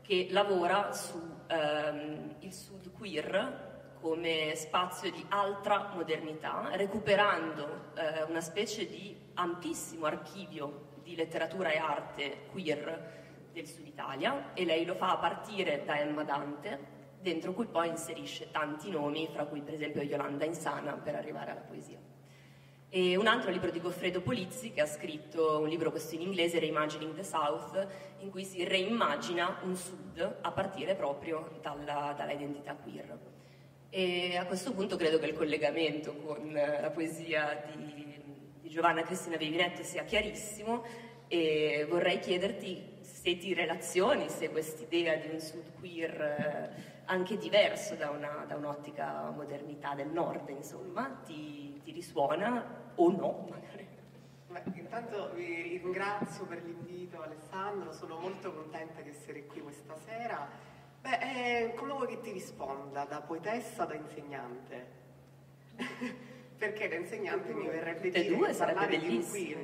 che lavora sul ehm, Sud queer come spazio di altra modernità, recuperando eh, una specie di ampissimo archivio di letteratura e arte queer del Sud Italia e lei lo fa a partire da Emma Dante, dentro cui poi inserisce tanti nomi, fra cui per esempio Yolanda Insana, per arrivare alla poesia. E un altro libro di Goffredo Polizzi, che ha scritto un libro questo in inglese, Reimagining the South, in cui si reimmagina un Sud a partire proprio dalla, dalla identità queer. E a questo punto credo che il collegamento con la poesia di, di Giovanna Cristina Vivinetto sia chiarissimo. E vorrei chiederti se ti relazioni, se quest'idea di un sud queer eh, anche diverso da, una, da, un'ottica modernità del nord, insomma, ti, ti risuona o no magari. Beh, intanto vi ringrazio per l'invito Alessandro, sono molto contenta di essere qui questa sera. Beh, eh, come vuoi che ti risponda? Da poetessa o da insegnante? (laughs) Perché da insegnante mi verrebbe dire che parlare di un queer,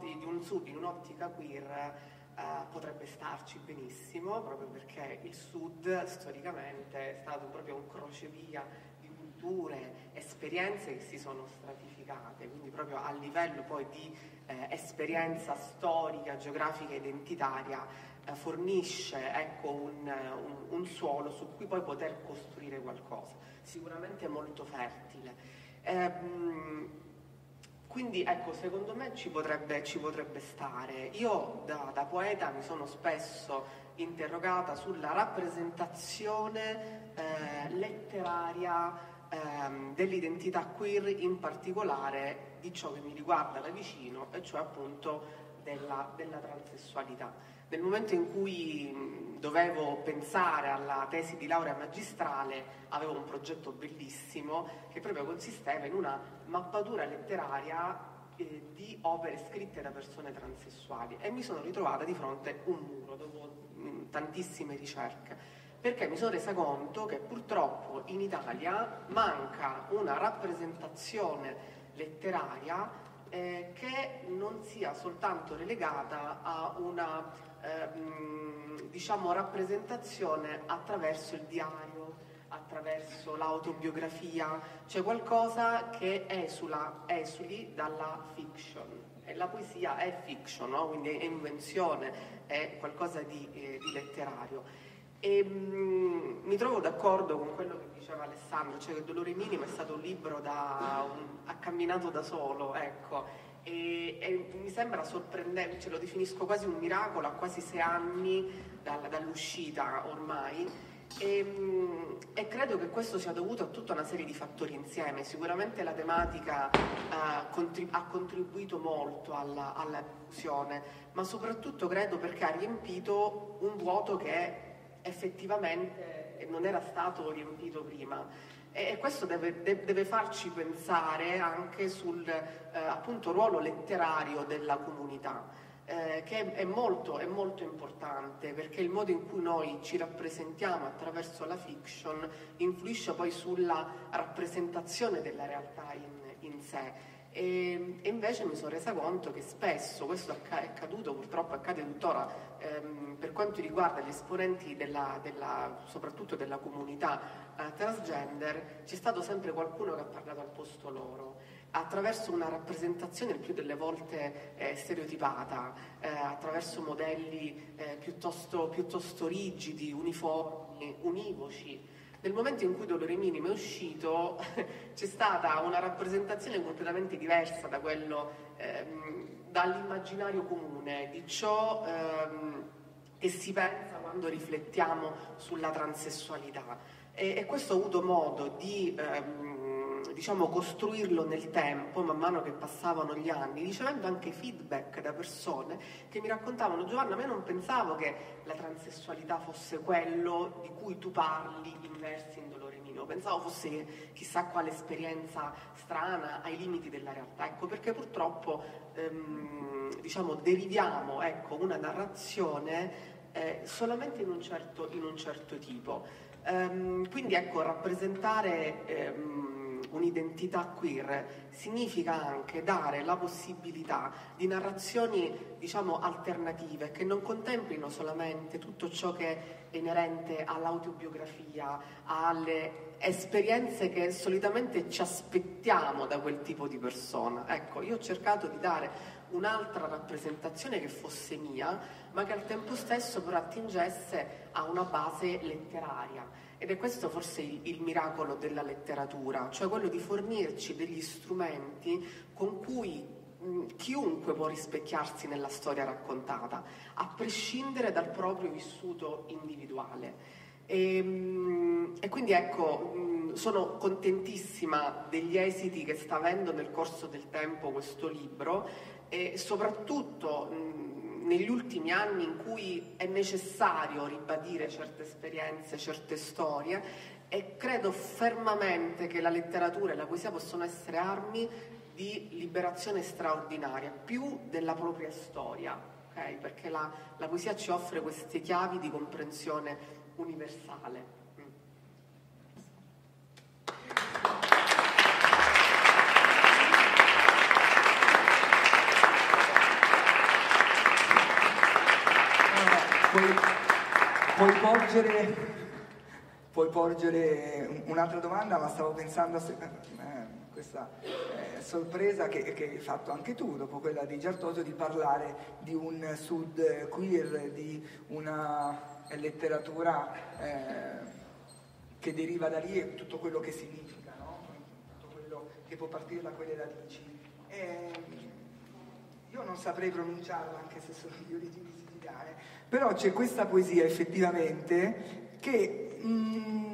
di un sud, in un'ottica queer eh, potrebbe starci benissimo, proprio perché il sud storicamente è stato proprio un crocevia di culture, esperienze che si sono stratificate, quindi proprio a livello poi di eh, esperienza storica, geografica, identitaria, fornisce ecco, un, un, un, suolo su cui poi poter costruire qualcosa, sicuramente molto fertile. Ehm, quindi ecco, secondo me ci potrebbe, ci potrebbe stare. Io da, da, poeta mi sono spesso interrogata sulla rappresentazione eh, letteraria ehm, dell'identità queer, in particolare di ciò che mi riguarda da vicino, e cioè appunto della, della transessualità. Nel momento in cui dovevo pensare alla tesi di laurea magistrale, avevo un progetto bellissimo che proprio consisteva in una mappatura letteraria eh, di opere scritte da persone transessuali. E mi sono ritrovata di fronte a un muro dopo tantissime ricerche. Perché mi sono resa conto che purtroppo in Italia manca una rappresentazione letteraria eh, che non sia soltanto relegata a una eh, diciamo, rappresentazione attraverso il diario, attraverso l'autobiografia, cioè qualcosa che esula, esuli dalla fiction. E la poesia è fiction, no? quindi è invenzione, è qualcosa di, eh, di letterario. E, mh, mi trovo d'accordo con quello che diceva Alessandro, cioè che Dolore Minimo è stato un libro da un, ha camminato da solo, ecco, e, e, mi sembra sorprendente, ce lo definisco quasi un miracolo a quasi sei anni dalla, dall'uscita ormai e, mh, e, credo che questo sia dovuto a tutta una serie di fattori insieme. Sicuramente la tematica uh, contrib- ha contribuito molto alla, alla diffusione, ma soprattutto credo perché ha riempito un vuoto che effettivamente non era stato riempito prima. E questo deve, deve farci pensare anche sul eh, appunto, ruolo letterario della comunità, eh, che è molto, è molto importante perché il modo in cui noi ci rappresentiamo attraverso la fiction influisce poi sulla rappresentazione della realtà in, in sé. E, e, invece mi sono resa conto che spesso, questo è accaduto, purtroppo accade tuttora, ehm, per quanto riguarda gli esponenti della, della, soprattutto della comunità eh, transgender, c'è stato sempre qualcuno che ha parlato al posto loro attraverso una rappresentazione il più delle volte eh, stereotipata, eh, attraverso modelli eh, piuttosto, piuttosto rigidi, uniformi, univoci nel momento in cui Dolore Minimo è uscito (laughs) c'è stata una rappresentazione completamente diversa da quello, ehm, dall'immaginario comune, di ciò ehm, che si pensa quando riflettiamo sulla transessualità. E, e questo ho avuto modo di ehm, diciamo, costruirlo nel tempo, man mano che passavano gli anni, ricevendo anche feedback da persone che mi raccontavano Giovanna, a me non pensavo che la transessualità fosse quello di cui tu parli immersi in dolore mio, pensavo fosse chissà quale esperienza strana ai limiti della realtà, ecco perché purtroppo ehm, diciamo, deriviamo ecco, una narrazione eh, solamente in un certo, in un certo tipo. Ehm, quindi ecco, rappresentare ehm, un'identità queer significa anche dare la possibilità di narrazioni diciamo alternative che non contemplino solamente tutto ciò che è inerente all'autobiografia, alle esperienze che solitamente ci aspettiamo da quel tipo di persona. Ecco, io ho cercato di dare un'altra rappresentazione che fosse mia, ma che al tempo stesso però attingesse a una base letteraria ed è questo forse il, il, miracolo della letteratura, cioè quello di fornirci degli strumenti con cui chiunque può rispecchiarsi nella storia raccontata, a prescindere dal proprio vissuto individuale. E, mh, e quindi ecco, sono contentissima degli esiti che sta avendo nel corso del tempo questo libro e soprattutto negli ultimi anni in cui è necessario ribadire certe esperienze, certe storie e credo fermamente che la letteratura e la poesia possono essere armi di liberazione straordinaria, più della propria storia, okay? perché la, la poesia ci offre queste chiavi di comprensione universale. Puoi, puoi, porgere, puoi porgere un'altra domanda, ma stavo pensando a eh, questa eh, sorpresa che, che, hai fatto anche tu, dopo quella di Giartoso, di parlare di un sud queer, di una letteratura eh, che deriva da lì e tutto quello che significa, no? tutto quello che può partire da quelle radici. E io non saprei pronunciarlo anche se sono di origini siciliane, però c'è questa poesia effettivamente che... Mm,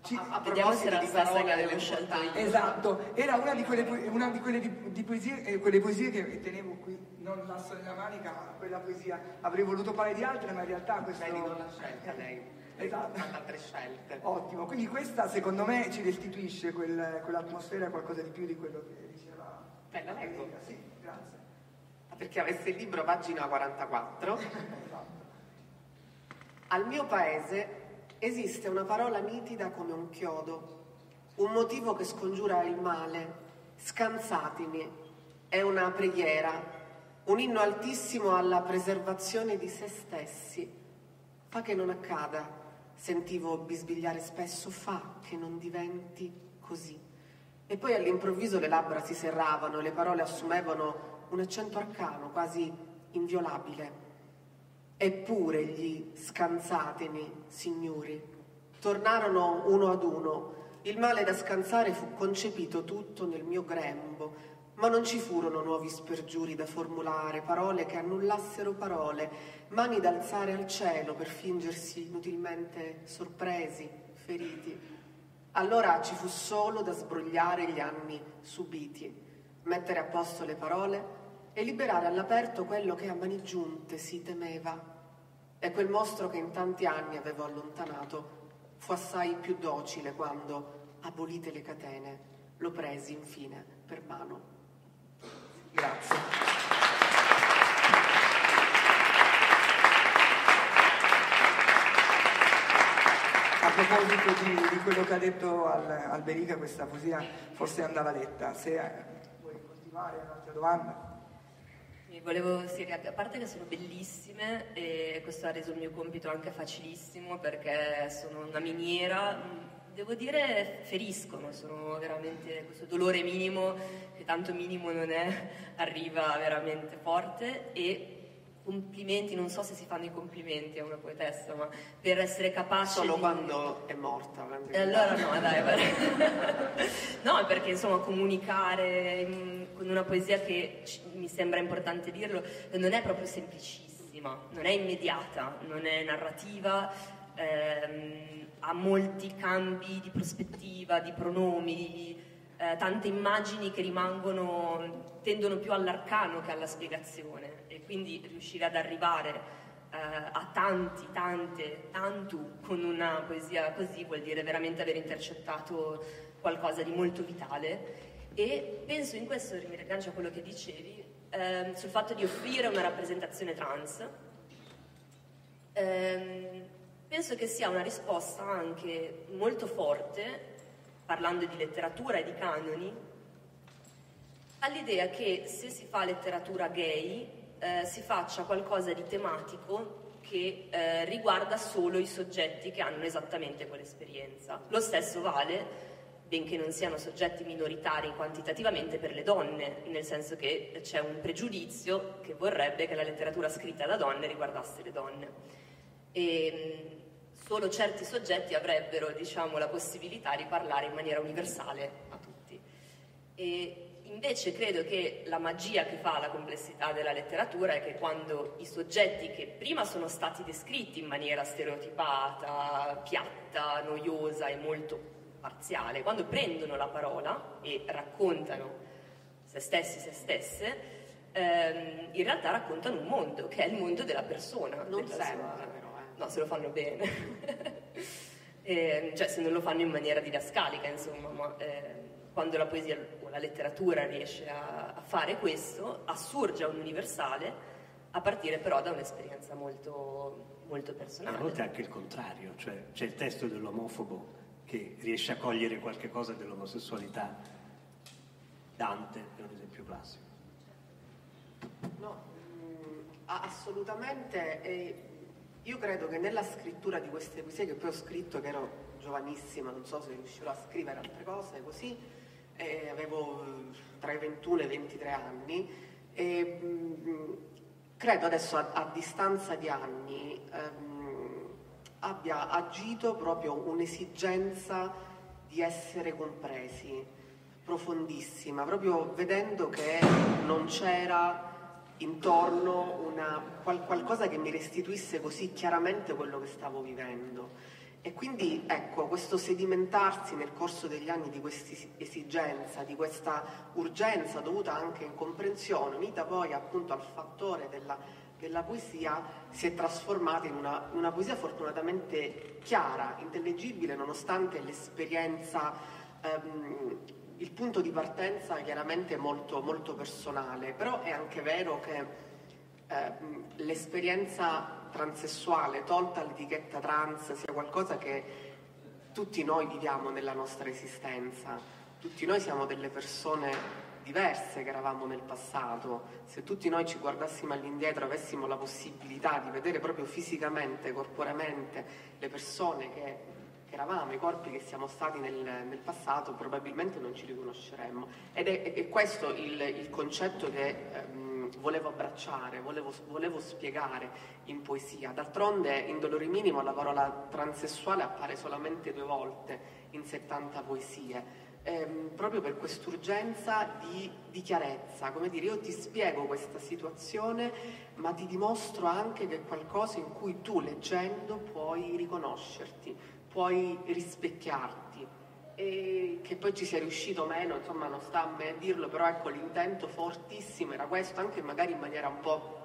ci, a, a proposito di questa che avevo scelto io. Esatto, era una di quelle, una di quelle di, di poesie, eh, quelle poesie che tenevo qui, non l'asso nella manica, ma quella poesia. Avrei voluto parlare di altre, ma in realtà questo... Vedi, non l'ha scelta lei. Esatto. altre scelte. Ottimo, quindi questa secondo me ci restituisce quel, quell'atmosfera qualcosa di più di quello che diceva. Bella, leggo. Sì, grazie perché avesse il libro pagina 44. Al mio paese esiste una parola nitida come un chiodo, un motivo che scongiura il male. Scansatemi, è una preghiera, un inno altissimo alla preservazione di se stessi. Fa che non accada, sentivo bisbigliare spesso, fa che non diventi così. E poi all'improvviso le labbra si serravano, le parole assumevano un accento arcano, quasi inviolabile. Eppure gli scansatemi, signori, tornarono uno ad uno. Il male da scansare fu concepito tutto nel mio grembo, ma non ci furono nuovi spergiuri da formulare, parole che annullassero parole, mani da alzare al cielo per fingersi inutilmente sorpresi, feriti. Allora ci fu solo da sbrogliare gli anni subiti mettere a posto le parole e liberare all'aperto quello che a mani giunte si temeva. E quel mostro che in tanti anni avevo allontanato fu assai più docile quando, abolite le catene, lo presi infine per mano. Grazie. A proposito di, di, quello che ha detto Al, Alberica, questa poesia forse andava letta. Se fare un'altra domanda? Volevo, sì, a parte che sono bellissime e questo ha reso il mio compito anche facilissimo perché sono una miniera, devo dire feriscono, sono veramente questo dolore minimo, che tanto minimo non è, (laughs) arriva veramente forte e complimenti, non so se si fanno i complimenti a una poetessa, ma per essere capace Solo di... quando è morta. E allora no, dai, (laughs) no, perché insomma comunicare con una poesia che mi sembra importante dirlo, non è proprio semplicissima, non è immediata, non è narrativa, ehm, ha molti cambi di prospettiva, di pronomi, eh, tante immagini che rimangono, tendono più all'arcano che alla spiegazione quindi riuscire ad arrivare eh, a tanti, tante, tantu con una poesia così vuol dire veramente aver intercettato qualcosa di molto vitale. E penso in questo, mi riaggancio a quello che dicevi, eh, sul fatto di offrire una rappresentazione trans, eh, penso che sia una risposta anche molto forte, parlando di letteratura e di canoni, all'idea che se si fa letteratura gay eh, si faccia qualcosa di tematico che eh, riguarda solo i soggetti che hanno esattamente quell'esperienza. Lo stesso vale, benché non siano soggetti minoritari quantitativamente, per le donne, nel senso che c'è un pregiudizio che vorrebbe che la letteratura scritta da donne riguardasse le donne. E, solo certi soggetti avrebbero diciamo, la possibilità di parlare in maniera universale a tutti. E Invece credo che la magia che fa la complessità della letteratura è che quando i soggetti che prima sono stati descritti in maniera stereotipata, piatta, noiosa e molto parziale, quando prendono la parola e raccontano se stessi, se stesse, ehm, in realtà raccontano un mondo, che è il mondo della persona. Non della sempre, sua... però. Eh. No, se lo fanno bene. (laughs) eh, cioè, se non lo fanno in maniera didascalica, insomma, ma eh, quando la poesia o la letteratura riesce a, a fare questo, assurge a un universale a partire però da un'esperienza molto, molto personale. a volte anche il contrario, cioè c'è il testo dell'omofobo che riesce a cogliere qualche cosa dell'omosessualità. Dante è un esempio classico. No, mh, assolutamente. Io credo che nella scrittura di queste poesie, che poi ho scritto che ero giovanissima, non so se riuscirò a scrivere altre cose così, eh, avevo tra i 21 e i 23 anni, e mh, credo adesso a, a, distanza di anni ehm, abbia agito proprio un'esigenza di essere compresi, profondissima, proprio vedendo che non c'era intorno una, qual, qualcosa che mi restituisse così chiaramente quello che stavo vivendo. E quindi ecco, questo sedimentarsi nel corso degli anni di questa esigenza, di questa urgenza dovuta anche in comprensione, unita poi appunto al fattore della, della poesia, si è trasformata in una, una, poesia fortunatamente chiara, intellegibile, nonostante l'esperienza, ehm, il punto di partenza chiaramente molto, molto personale, però è anche vero che ehm, l'esperienza transessuale, tolta l'etichetta trans, sia qualcosa che tutti noi viviamo nella nostra esistenza. Tutti noi siamo delle persone diverse che eravamo nel passato. Se tutti noi ci guardassimo all'indietro, avessimo la possibilità di vedere proprio fisicamente, corporeamente le persone che, che eravamo, i corpi che siamo stati nel, nel, passato, probabilmente non ci riconosceremmo. Ed è, è questo il, il, concetto che... Ehm, volevo abbracciare, volevo, volevo, spiegare in poesia. D'altronde in Dolore Minimo la parola transessuale appare solamente due volte in 70 poesie. Ehm, proprio per quest'urgenza di, di, chiarezza, come dire, io ti spiego questa situazione, ma ti dimostro anche che è qualcosa in cui tu leggendo puoi riconoscerti, puoi rispecchiarti e che poi ci sia riuscito meno, insomma non sta a me dirlo, però ecco l'intento fortissimo era questo, anche magari in maniera un po'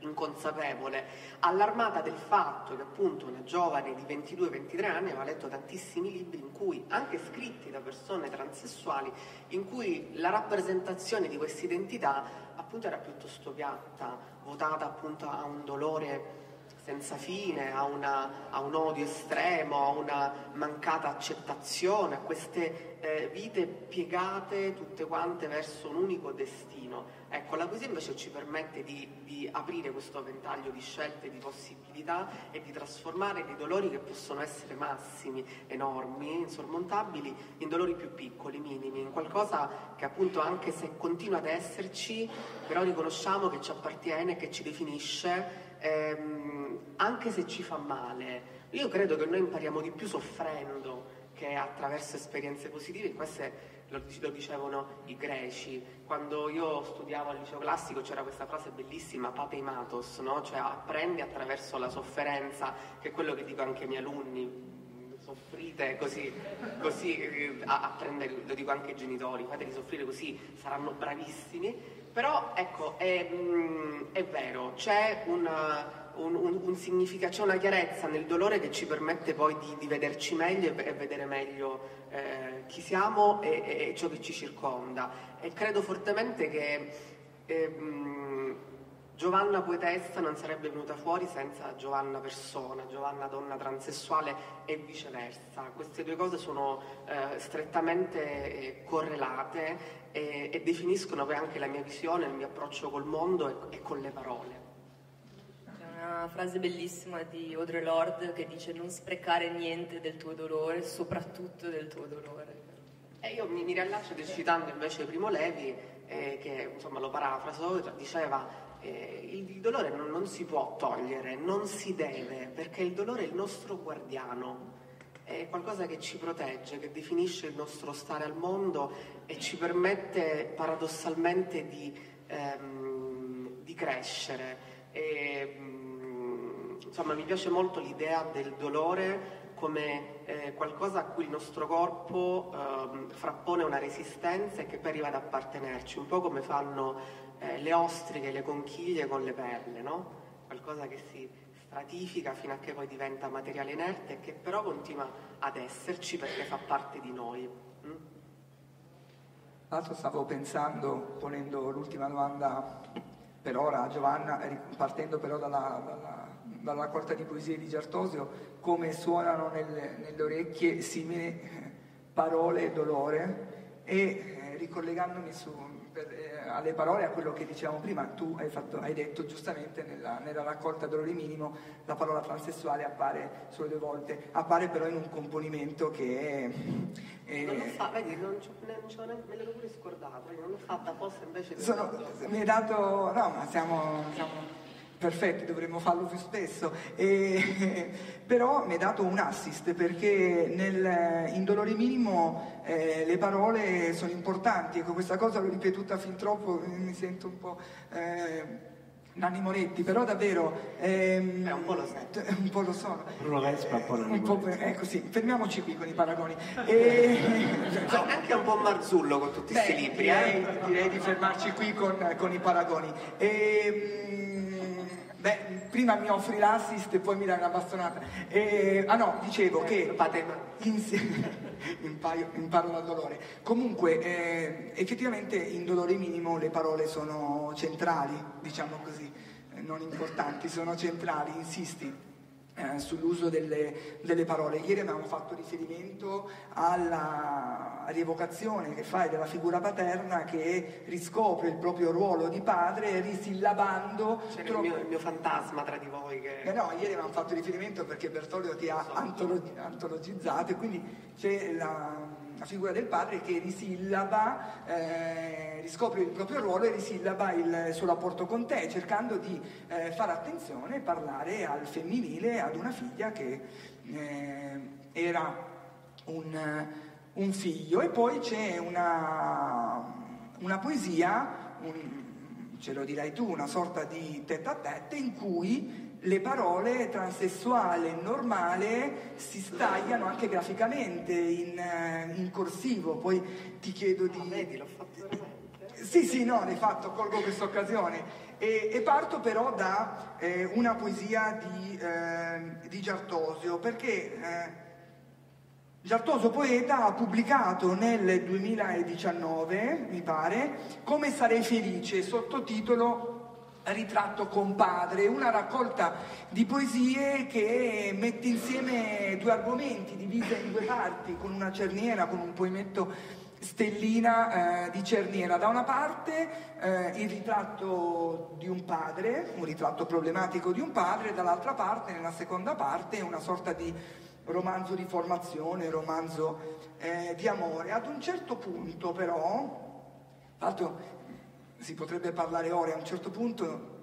inconsapevole, allarmata del fatto che appunto una giovane di 22-23 anni aveva letto tantissimi libri in cui, anche scritti da persone transessuali, in cui la rappresentazione di questa identità appunto era piuttosto piatta, votata appunto a un dolore senza fine, a, una, a, un odio estremo, a una mancata accettazione, a queste eh, vite piegate tutte quante verso un unico destino. Ecco, la poesia invece ci permette di, di aprire questo ventaglio di scelte, di possibilità e di trasformare dei dolori che possono essere massimi, enormi, insormontabili, in dolori più piccoli, minimi, in qualcosa che appunto anche se continua ad esserci, però riconosciamo che ci appartiene, che ci definisce ehm, anche se ci fa male. Io credo che noi impariamo di più soffrendo che attraverso esperienze positive, queste lo, dicevano i greci. Quando io studiavo al liceo classico c'era questa frase bellissima, pateimatos, no? cioè apprendi attraverso la sofferenza, che è quello che dico anche ai miei alunni, soffrite così, così eh, apprende, lo dico anche ai genitori, fateli soffrire così saranno bravissimi però ecco, è, mm, è vero, c'è una, un, un, un significato, c'è una chiarezza nel dolore che ci permette poi di, di vederci meglio e, e vedere meglio eh, chi siamo e, e, ciò che ci circonda. E credo fortemente che eh, Giovanna poetessa non sarebbe venuta fuori senza Giovanna persona, Giovanna donna transessuale e viceversa. Queste due cose sono eh, strettamente eh, correlate e, e, definiscono poi anche la mia visione, il mio approccio col mondo e, e con le parole. Una frase bellissima di Audre Lorde che dice non sprecare niente del tuo dolore, soprattutto del tuo dolore. E io mi, mi riallaccio citando invece Primo Levi, eh, che insomma lo parafraso, diceva eh, il dolore non, non, si può togliere, non si deve, perché il dolore è il nostro guardiano, è qualcosa che ci protegge, che definisce il nostro stare al mondo e ci permette paradossalmente di, ehm, di crescere. E, insomma, mi piace molto l'idea del dolore come eh, qualcosa a cui il nostro corpo eh, frappone una resistenza e che poi arriva ad appartenerci, un po' come fanno eh, le ostriche, le conchiglie con le perle, no? Qualcosa che si stratifica fino a che poi diventa materiale inerte e che però continua ad esserci perché fa parte di noi. Mm? L'altro stavo pensando, ponendo l'ultima domanda per ora Giovanna, partendo però dalla, dalla, dalla raccolta di poesie di Giartosio, come suonano nelle, nelle orecchie simili parole e dolore e eh, ricollegandomi su, per, eh, alle parole a quello che dicevamo prima, tu hai, fatto, hai detto giustamente nella, nella, raccolta dolore minimo la parola transessuale appare solo due volte, appare però in un componimento che è... è non lo fa, vedi, non c'ho, ne, me l'ero pure scordato, non l'ho fatta apposta invece... Sono, mi hai dato... no, ma siamo, siamo perfetti, dovremmo farlo più spesso, e, (laughs) però mi ha dato un assist perché nel, in dolore minimo eh, le parole sono importanti, ecco questa cosa l'ho ripetuta fin troppo, (laughs) mi sento un po'... Eh, Nanni Moretti, però davvero... Ehm, eh, un po' lo sono. Un po' lo sono. Bruno Vespa, un po' Nanni un Ecco sì, fermiamoci qui con i paragoni. (laughs) E, cioè, anche un po' Marzullo con tutti questi libri. Direi, eh? direi, di fermarci qui con, con i paragoni. E, Beh, prima mi offri l'assist e poi mi dai una bastonata. E, ah no, dicevo che (laughs) imparo, imparo dal dolore. Comunque, eh, effettivamente in dolore minimo le parole sono centrali, diciamo così, eh, non importanti, sono centrali, insisti eh, sull'uso delle, delle, parole. Ieri abbiamo fatto riferimento alla rievocazione che fai della figura paterna che riscopre il proprio ruolo di padre risillabando... C'è tro... il, mio, il, mio, fantasma tra di voi che... Eh no, ieri abbiamo fatto riferimento perché Bertolio ti ha antologizzato e quindi c'è la la figura del padre che risillaba, eh, riscopre il proprio ruolo e risillaba il suo rapporto con te, cercando di eh, fare attenzione e parlare al femminile, ad una figlia che eh, era un, un, figlio. E poi c'è una, una poesia, un, ce lo dirai tu, una sorta di tête à tête in cui le parole transessuale e normale si stagliano anche graficamente in, eh, in, corsivo, poi ti chiedo di... Ah, vedi, l'ho fatto veramente? Sì, sì, no, l'hai fatto, colgo questa occasione. E, e, parto però da eh, una poesia di, eh, di Giartosio, perché eh, Giartosio poeta ha pubblicato nel 2019, mi pare, Come sarei felice, sottotitolo Ritratto compadre, una raccolta di poesie che mette insieme due argomenti divise in due parti, con una cerniera, con un poemetto stellina eh, di cerniera. Da una parte eh, il ritratto di un padre, un ritratto problematico di un padre, dall'altra parte, nella seconda parte, una sorta di romanzo di formazione, romanzo eh, di amore. Ad un certo punto però, fatto si potrebbe parlare ore, a un certo punto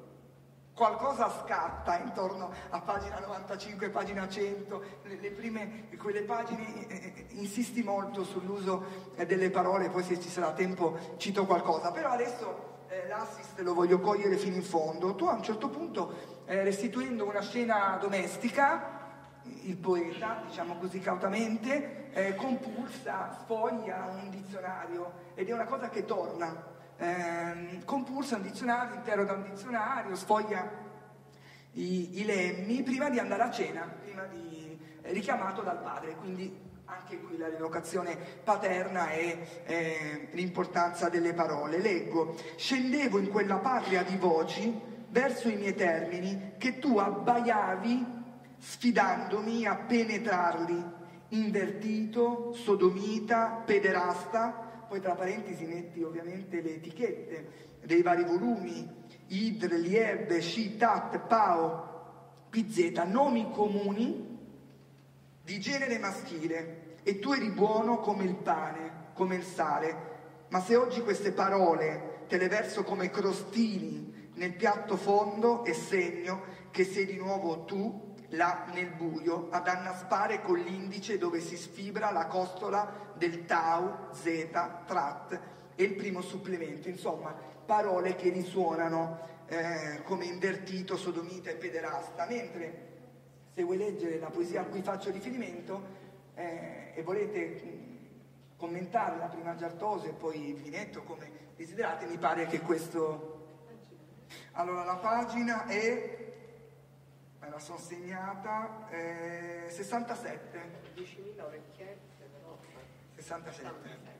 qualcosa scatta intorno a pagina 95, pagina 100, le, le prime, quelle pagine eh, eh, insisti molto sull'uso eh, delle parole, poi se ci sarà tempo cito qualcosa, però adesso eh, l'assist lo voglio cogliere fino in fondo. Tu a un certo punto, eh, restituendo una scena domestica, il poeta, diciamo così cautamente, eh, compulsa, sfoglia un dizionario ed è una cosa che torna eh, compulsa un dizionario, interroga un dizionario, sfoglia i, i, lemmi prima di andare a cena, prima di, eh, richiamato dal padre, quindi anche qui la rievocazione paterna e eh, l'importanza delle parole. Leggo, scendevo in quella patria di voci verso i miei termini che tu abbaiavi sfidandomi a penetrarli, invertito, sodomita, pederasta, poi tra parentesi metti ovviamente le etichette dei vari volumi, Idr, Lieb, Shi, Tat, Pao, PZ, nomi comuni di genere maschile. E tu eri buono come il pane, come il sale, ma se oggi queste parole te le verso come crostini nel piatto fondo è segno che sei di nuovo tu là nel buio ad annaspare con l'indice dove si sfibra la costola del tau, zeta, trat e il primo supplemento, insomma parole che risuonano eh, come invertito, sodomita e pederasta, mentre se vuoi leggere la poesia a cui faccio riferimento eh, e volete mh, commentare la prima Giartoso e poi Vinetto come desiderate, mi pare che questo Allora, la pagina è, me la sono segnata, eh, 67. 10.000 orecchiette, però... 67.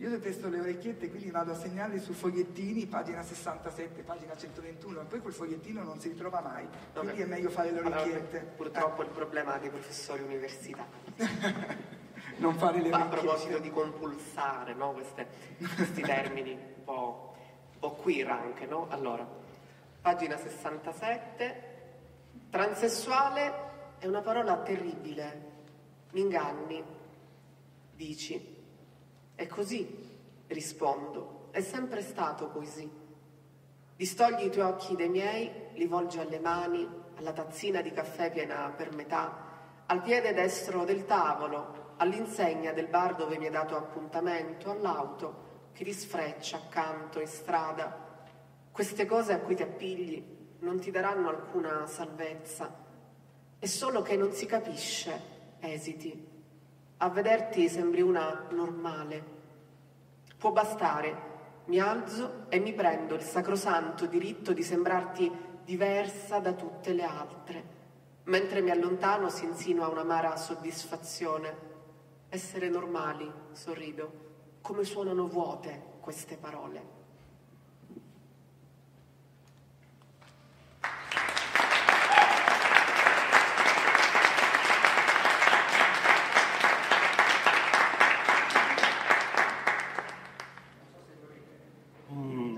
Io detesto le orecchiette, quindi vado a segnarle su fogliettini, pagina 67, pagina 121, e poi quel fogliettino non si ritrova mai, quindi Vabbè. è meglio fare le Allora, orecchiette. purtroppo il problema dei professori universitari. (laughs) non fare le Ma a orecchiette. proposito di compulsare, no? Queste- questi termini un po', un po' queer anche, no? Allora, pagina 67, transessuale è una parola terribile, mi inganni, dici. È così, rispondo, è sempre stato così. Distogli i tuoi occhi dai miei, li volgi alle mani, alla tazzina di caffè piena per metà, al piede destro del tavolo, all'insegna del bar dove mi hai dato appuntamento, all'auto che ti sfreccia accanto in strada. Queste cose a cui ti appigli non ti daranno alcuna salvezza. È solo che non si capisce, esiti. A vederti sembri una normale. Può bastare, mi alzo e mi prendo il sacrosanto diritto di sembrarti diversa da tutte le altre. Mentre mi allontano si insinua un'amara soddisfazione. Essere normali, sorrido, come suonano vuote queste parole. Mm,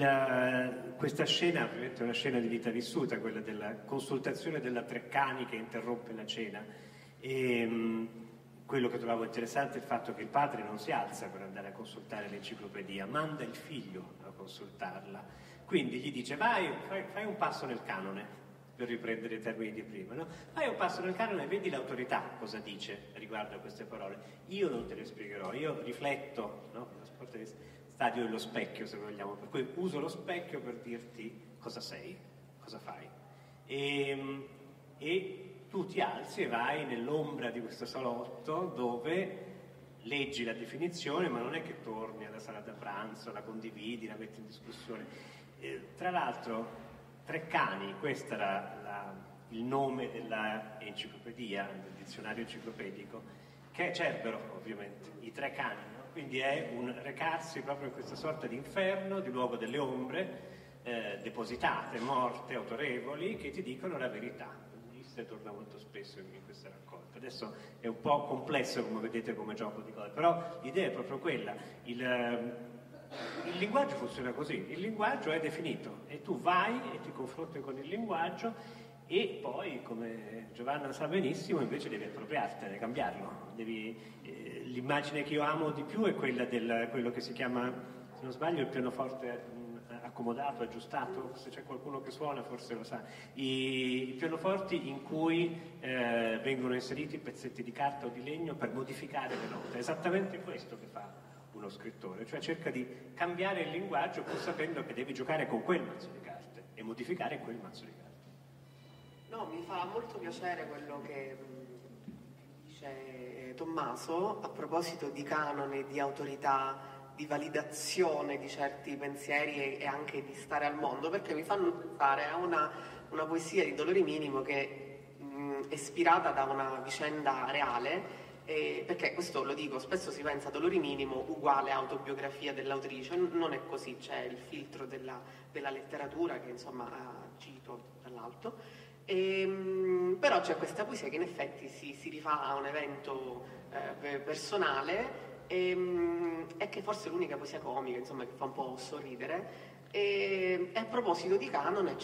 il- questa scena è una scena di vita vissuta, quella della consultazione della Treccani che interrompe la cena. E, mm, quello che trovavo interessante è il fatto che il padre non si alza per andare a consultare l'enciclopedia, manda il figlio a consultarla. Quindi gli dice vai, fai, fai un passo nel canone, per riprendere i termini di prima, no? fai un passo nel canone e vedi l'autorità cosa dice riguardo a queste parole. Io non te le spiegherò, io rifletto, no? Stadio dello specchio se vogliamo, per cui uso lo specchio per dirti cosa sei, cosa fai. E, e tu ti alzi e vai nell'ombra di questo salotto dove leggi la definizione, ma non è che torni alla sala da pranzo, la condividi, la metti in discussione. Eh, tra l'altro, Treccani, questo era la- il nome dell'enciclopedia, del dizionario enciclopedico, che è Cerbero, ovviamente, i tre cani? Quindi è un recarsi proprio in questa sorta di inferno, di luogo delle ombre, eh, depositate, morte, autorevoli, che ti dicono la verità. Ulisse torna molto spesso in questa raccolta. Adesso è un po' complesso, come vedete, come gioco di cose, però l'idea è proprio quella. Il, ehm, il linguaggio funziona così, il linguaggio è definito e tu vai e ti confronti con il linguaggio e poi, come Giovanna sa benissimo, invece devi appropriartene, cambiarlo. Devi, eh, l'immagine che io amo di più è quella del quello che si chiama, se non sbaglio, il pianoforte mh, accomodato, aggiustato, se c'è qualcuno che suona forse lo sa, i, i pianoforti in cui eh, vengono inseriti pezzetti di carta o di legno per modificare le note. È esattamente questo che fa uno scrittore, cioè cerca di cambiare il linguaggio pur sapendo che devi giocare con quel mazzo di carte e modificare quel mazzo di carte. No, mi fa molto piacere quello che dice Tommaso a proposito di canone, di autorità, di validazione di certi pensieri e, anche di stare al mondo, perché mi fanno pensare a una, una poesia di Dolori Minimo che mh, è ispirata da una vicenda reale. eh, perché questo lo dico, spesso si pensa a Dolori Minimo uguale autobiografia dell'autrice, non è così, c'è il filtro della, della letteratura che insomma cito dall'alto. Ehm, però c'è questa poesia che in effetti si, si rifà a un evento eh, personale ehm, e che forse è l'unica poesia comica, insomma, che fa un po' sorridere. E, e a proposito di canone,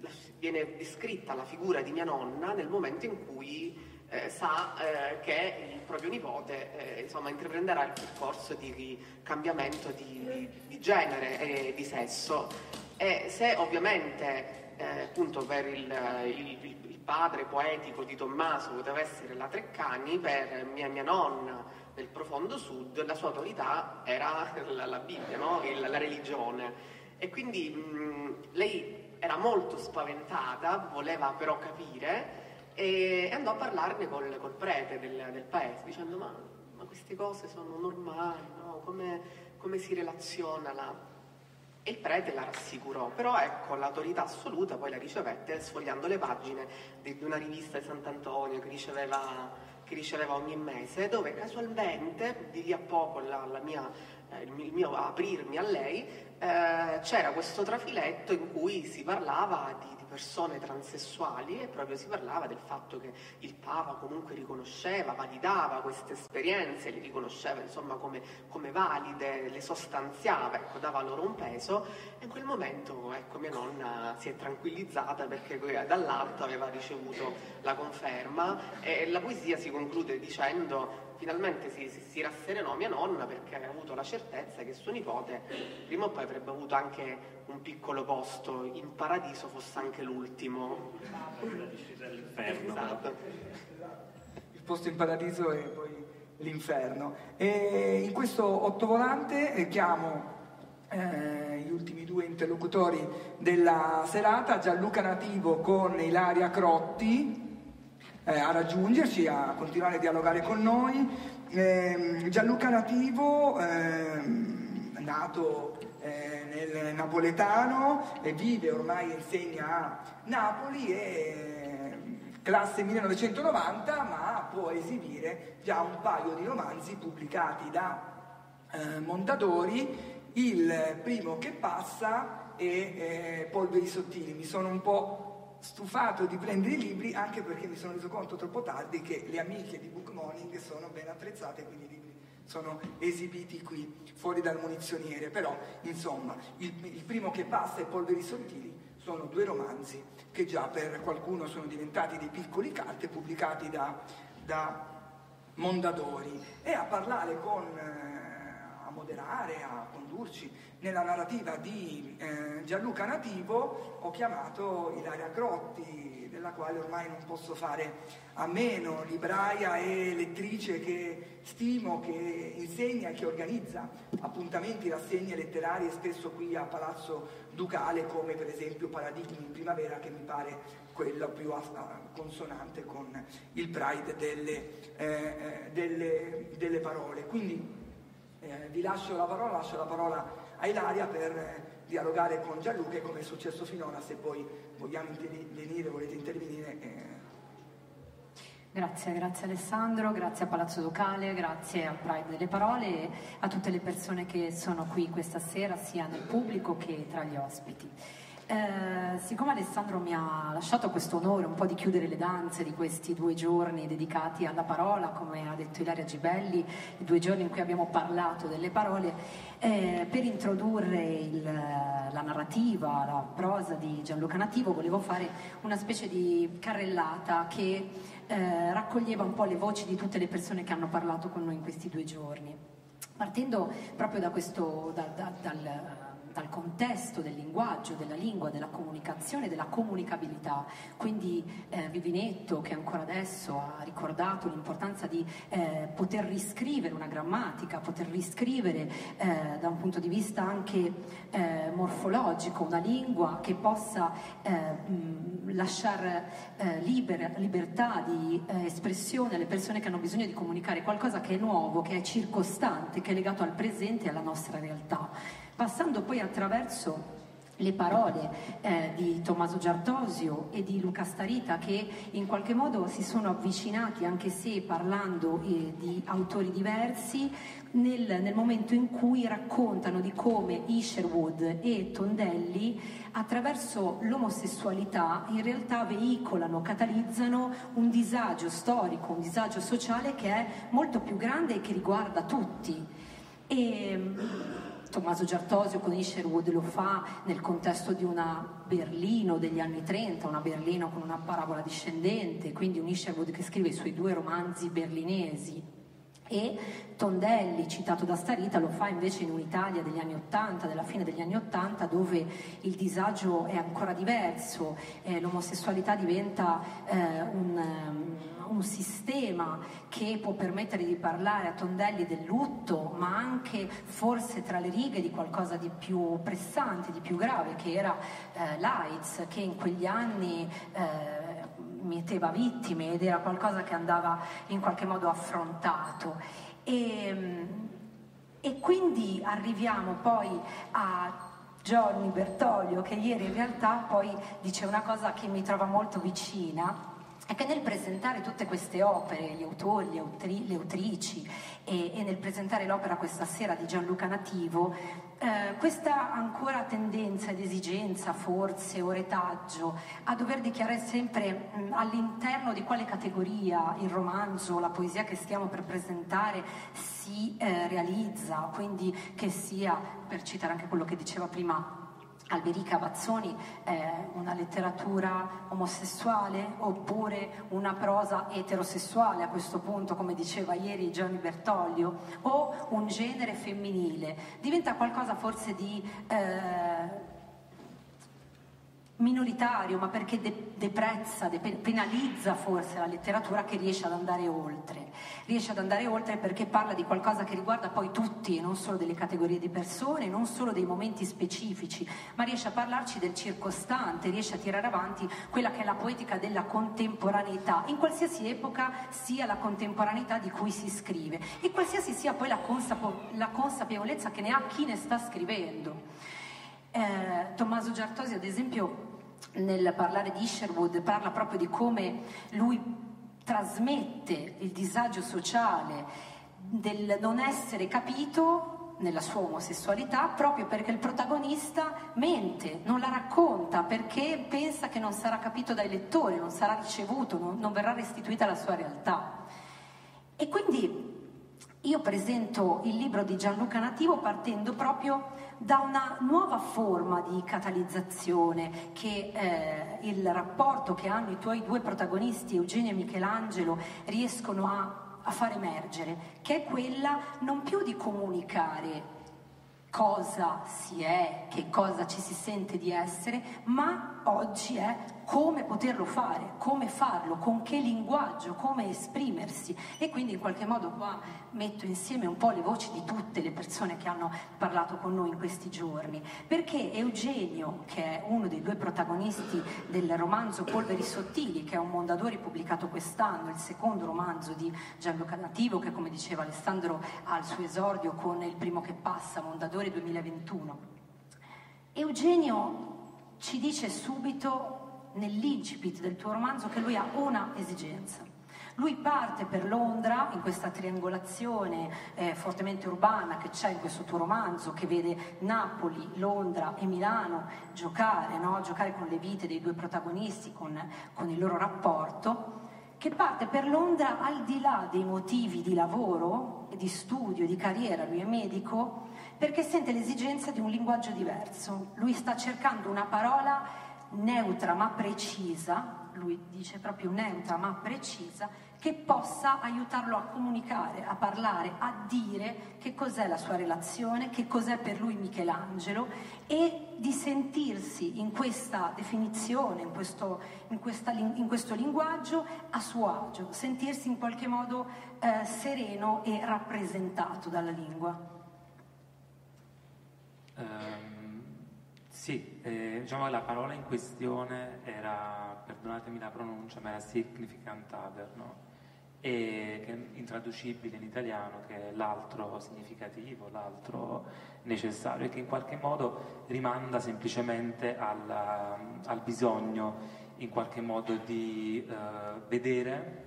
la- viene descritta la figura di mia nonna nel momento in cui eh, sa eh, che il proprio nipote eh, insomma, intraprenderà il percorso di cambiamento di, di- di genere e di sesso. E se ovviamente eh, appunto per il, il- il- padre poetico di Tommaso poteva essere la Treccani, per mia, mia nonna nel profondo sud la sua autorità era la, la Bibbia, no? Il- la religione. E quindi mh, lei era molto spaventata, voleva però capire e andò a parlarne col, col prete del, del paese dicendo ma, ma queste cose sono normali, no? come, come si relaziona la... E il prete la rassicurò, però ecco, l'autorità assoluta poi la ricevette sfogliando le pagine di una rivista di Sant'Antonio che riceveva, che riceveva ogni mese, dove casualmente, di lì a poco la, la mia, eh, il mio aprirmi a lei, eh, c'era questo trafiletto in cui si parlava di persone transessuali e proprio si parlava del fatto che il Papa comunque riconosceva, validava queste esperienze, le riconosceva insomma come, come valide, le sostanziava, ecco, dava loro un peso. E in quel momento ecco, mia nonna si è tranquillizzata perché dall'alto aveva ricevuto la conferma e la poesia si conclude dicendo finalmente si, si, si, rasserenò mia nonna perché aveva avuto la certezza che suo nipote prima o poi avrebbe avuto anche un piccolo posto in paradiso, fosse anche l'ultimo. La discesa all'inferno. Esatto. Il posto in paradiso e poi l'inferno. E in questo ottovolante eh, chiamo eh, gli ultimi due interlocutori della serata, Gianluca Nativo con Ilaria Crotti, eh, a raggiungerci, a continuare a dialogare con noi. Eh, Gianluca Nativo, eh, nato eh, nel napoletano, vive ormai e insegna a Napoli e classe 1990, ma può esibire già un paio di romanzi pubblicati da eh, Mondadori, il primo che passa e eh, Polveri Sottili. Mi sono un po' stufato di prendere i libri anche perché mi sono reso conto troppo tardi che le amiche di Book Morning sono ben attrezzate, quindi i libri sono esibiti qui fuori dal munizioniere. Però, insomma, il, il primo che passa e Polveri Sottili sono due romanzi che già per qualcuno sono diventati dei piccoli carte pubblicati da, da Mondadori. E a parlare con, eh, moderare, a condurci nella narrativa di eh, Gianluca Nativo ho chiamato Ilaria Grotti, della quale ormai non posso fare a meno, libraia e lettrice che stimo, che insegna e che organizza appuntamenti, rassegne letterarie spesso qui a Palazzo Ducale come per esempio Paradigmi in primavera che mi pare quella più consonante con il pride delle, eh, eh, delle, delle parole. Quindi eh, vi lascio la parola, lascio la parola a Ilaria per dialogare con Gianluca e come è successo finora, se poi vogliamo intervenire, volete intervenire. Eh. Grazie, grazie Alessandro, grazie a Palazzo Ducale, grazie al Pride delle Parole e a tutte le persone che sono qui questa sera, sia nel pubblico che tra gli ospiti. Eh, siccome Alessandro mi ha lasciato questo onore un po' di chiudere le danze di questi due giorni dedicati alla parola, come ha detto Ilaria Gibelli, i due giorni in cui abbiamo parlato delle parole, eh, per introdurre il, la narrativa, la prosa di Gianluca Nativo, volevo fare una specie di carrellata che eh, raccoglieva un po' le voci di tutte le persone che hanno parlato con noi in questi due giorni. Partendo proprio da questo, da, da, dal dal contesto del linguaggio, della lingua, della comunicazione, della comunicabilità. Quindi eh, Vivinetto, che ancora adesso ha ricordato l'importanza di eh, poter riscrivere una grammatica, poter riscrivere eh, da un punto di vista anche eh, morfologico una lingua che possa eh, lasciare eh, libera, libertà di espressione alle persone che hanno bisogno di comunicare qualcosa che è nuovo, che è circostante, che è legato al presente e alla nostra realtà passando poi attraverso le parole eh, di Tommaso Giartosio e di Luca Starita che in qualche modo si sono avvicinati, anche se parlando eh, di autori diversi, nel, nel, momento in cui raccontano di come Isherwood e Tondelli attraverso l'omosessualità in realtà veicolano, catalizzano un disagio storico, un disagio sociale che è molto più grande e che riguarda tutti. E, Tommaso Giartosio con Isherwood lo fa nel contesto di una Berlino degli anni 30, una Berlino con una parabola discendente, quindi un Isherwood che scrive i suoi due romanzi berlinesi e Tondelli, citato da Starita, lo fa invece in un'Italia degli anni Ottanta, della fine degli anni Ottanta, dove il disagio è ancora diverso, eh, l'omosessualità diventa eh, un, um, un, sistema che può permettere di parlare a Tondelli del lutto, ma anche forse tra le righe di qualcosa di più pressante, di più grave, che era eh, l'AIDS, che in quegli anni eh, mieteva vittime ed era qualcosa che andava in qualche modo affrontato. E, E quindi arriviamo poi a Johnny Bertoglio che ieri in realtà poi dice una cosa che mi trova molto vicina è che nel presentare tutte queste opere, gli autori, le, autri, le autrici e, e, nel presentare l'opera questa sera di Gianluca Nativo, eh, questa ancora tendenza ed esigenza, forse, o retaggio a dover dichiarare sempre mh, all'interno di quale categoria il romanzo, la poesia che stiamo per presentare si eh, realizza, quindi che sia, per citare anche quello che diceva prima Alberica Bazzoni è una letteratura omosessuale oppure una prosa eterosessuale a questo punto, come diceva ieri Gianni Bertoglio, o un genere femminile. Diventa qualcosa forse di... Eh, minoritario, ma perché de- deprezza, de- penalizza forse la letteratura che riesce ad andare oltre. Riesce ad andare oltre perché parla di qualcosa che riguarda poi tutti, non solo delle categorie di persone, non solo dei momenti specifici, ma riesce a parlarci del circostante, riesce a tirare avanti quella che è la poetica della contemporaneità, in qualsiasi epoca sia la contemporaneità di cui si scrive e qualsiasi sia poi la, consapo- la consapevolezza che ne ha chi ne sta scrivendo. Eh, Tommaso Giartosi, ad esempio, nel parlare di Isherwood, parla proprio di come lui trasmette il disagio sociale del non essere capito nella sua omosessualità proprio perché il protagonista mente, non la racconta perché pensa che non sarà capito dai lettori, non sarà ricevuto, non, non verrà restituita la sua realtà. E quindi io presento il libro di Gianluca Nativo partendo proprio da una nuova forma di catalizzazione che eh, il rapporto che hanno i tuoi due protagonisti, Eugenio e Michelangelo, riescono a, a far emergere, che è quella non più di comunicare cosa si è, che cosa ci si sente di essere, ma oggi è come poterlo fare, come farlo, con che linguaggio, come esprimersi e quindi in qualche modo qua metto insieme un po' le voci di tutte le persone che hanno parlato con noi in questi giorni, perché Eugenio, che è uno dei due protagonisti del romanzo Polveri Sottili, che è un Mondadori pubblicato quest'anno, il secondo romanzo di Gianluca Nativo, che come diceva Alessandro ha il suo esordio con Il primo che passa, Mondadori 2021. Eugenio ci dice subito nell'incipit del tuo romanzo che lui ha una esigenza. Lui parte per Londra in questa triangolazione eh, fortemente urbana che c'è in questo tuo romanzo, che vede Napoli, Londra e Milano giocare, no? giocare con le vite dei due protagonisti, con, con il loro rapporto, che parte per Londra al di là dei motivi di lavoro, di studio, di carriera, lui è medico, perché sente l'esigenza di un linguaggio diverso. Lui sta cercando una parola neutra ma precisa, lui dice proprio neutra ma precisa, che possa aiutarlo a comunicare, a parlare, a dire che cos'è la sua relazione, che cos'è per lui Michelangelo e di sentirsi in questa definizione, in questo, in questa, in questo linguaggio a suo agio, sentirsi in qualche modo eh, sereno e rappresentato dalla lingua. Um sì, eh, diciamo la parola in questione era, perdonatemi la pronuncia, ma era significant other, no? E che è intraducibile in italiano, che è l'altro significativo, l'altro necessario, e che in qualche modo rimanda semplicemente alla, al bisogno, in qualche modo, di eh, vedere